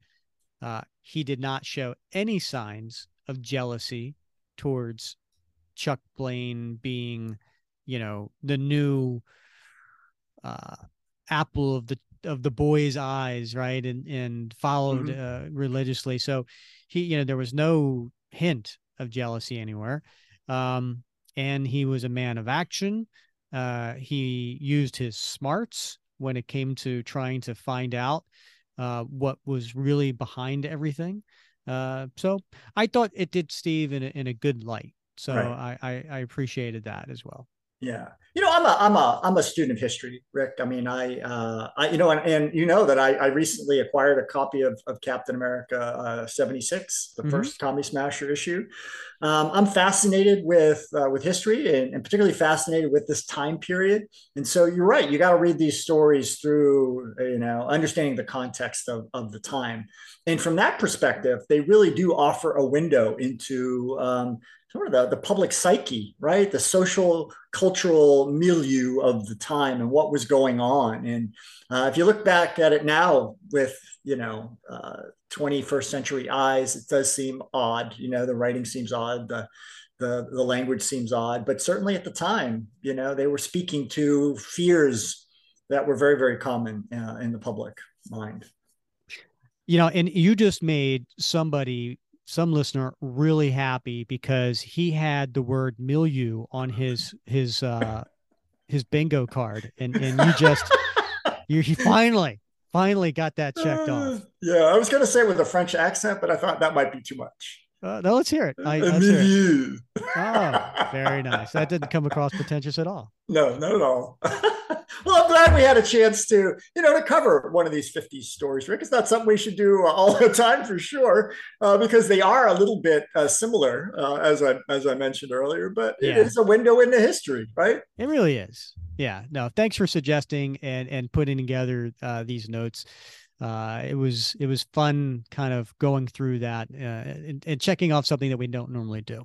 Uh, he did not show any signs of jealousy towards Chuck Blaine being, you know, the new uh, apple of the of the boy's eyes, right? And and followed uh, religiously. So he, you know, there was no hint of jealousy anywhere. Um, and he was a man of action. Uh, he used his smarts when it came to trying to find out uh, what was really behind everything. Uh, so I thought it did Steve in a, in a good light. So Right. I, I I appreciated that as well. Yeah, you know, I'm a I'm a I'm a student of history, Rick. I mean, I uh, I you know, and, and you know that I, I recently acquired a copy of, of Captain America uh, 76, the Mhm. first Commie Smasher issue. Um, I'm fascinated with uh, with history and, and particularly fascinated with this time period. And so you're right, you got to read these stories through, you know, understanding the context of, of the time. And from that perspective, they really do offer a window into um, sort of the, the public psyche, right? The social, cultural milieu of the time and what was going on. And uh, if you look back at it now with, you know, uh, 21st century eyes, it does seem odd. You know, the writing seems odd. The, the, the language seems odd, but certainly at the time, you know, they were speaking to fears that were very, very common uh, in the public mind. You know, and you just made somebody, some listener, really happy because he had the word milieu on his his uh his bingo card, and and you just you he finally finally got that checked off. Yeah, I was going to say with a French accent, but I thought that might be too much. Uh, no, let's hear it. I, A let's hear it. Oh. Very nice. That didn't come across pretentious at all. No, not at all. well, I'm glad we had a chance to, you know, to cover one of these 50s stories, Rick. It's not something we should do all the time for sure, uh, because they are a little bit uh, similar, uh, as I as I mentioned earlier. But yeah. it is a window into history, right? It really is. Yeah. No, thanks for suggesting and and putting together uh, these notes. Uh, it was it was fun, kind of going through that uh, and, and checking off something that we don't normally do.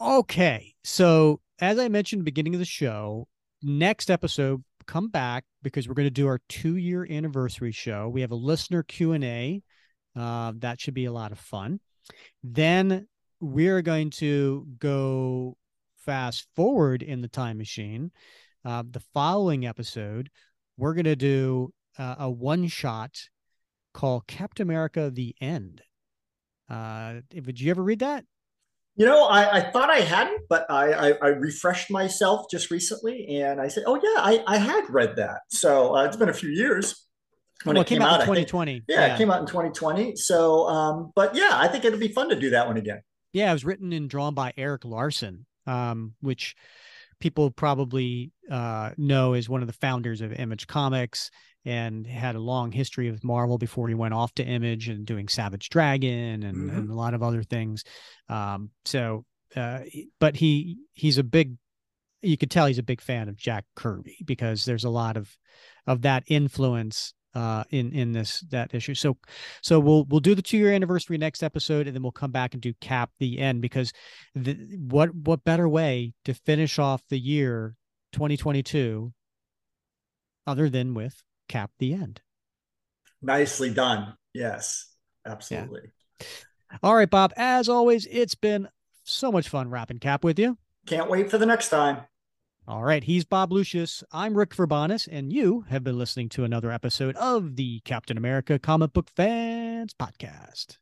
Okay, so as I mentioned beginning of the show, next episode come back because we're going to do our two year anniversary show. We have a listener Q and A. Uh, that should be a lot of fun. Then we're going to go fast forward in the time machine. Uh, the following episode, we're going to do uh, a one shot called Captain America: The End. Uh, did you ever read that? You know, I, I thought I hadn't, but I, I, I, refreshed myself just recently, and I said, "Oh yeah, I, I had read that." So uh, it's been a few years when well, it, came, came out, in 2020. Think, yeah, yeah, it came out in 2020. So, um, but yeah, I think it'd be fun to do that one again. Yeah, it was written and drawn by Erik Larsen, um, which people probably uh, know is one of the founders of Image Comics and had a long history with Marvel before he went off to Image and doing Savage Dragon and, mm-hmm. and a lot of other things. Um, so, uh, but he he's a big, you could tell he's a big fan of Jack Kirby because there's a lot of of that influence uh, in in this that issue. So so we'll we'll do the two year anniversary next episode, and then we'll come back and do cap the end because the, what what better way to finish off the year 2022 other than with cap the end. Nicely done. Yes, absolutely. Yeah. All right, Bob. As always, it's been so much fun wrapping cap with you. Can't wait for the next time. All right, he's Bob Lucius. I'm Rick Verbanis, and you have been listening to another episode of the Captain America Comic Book Fans Podcast.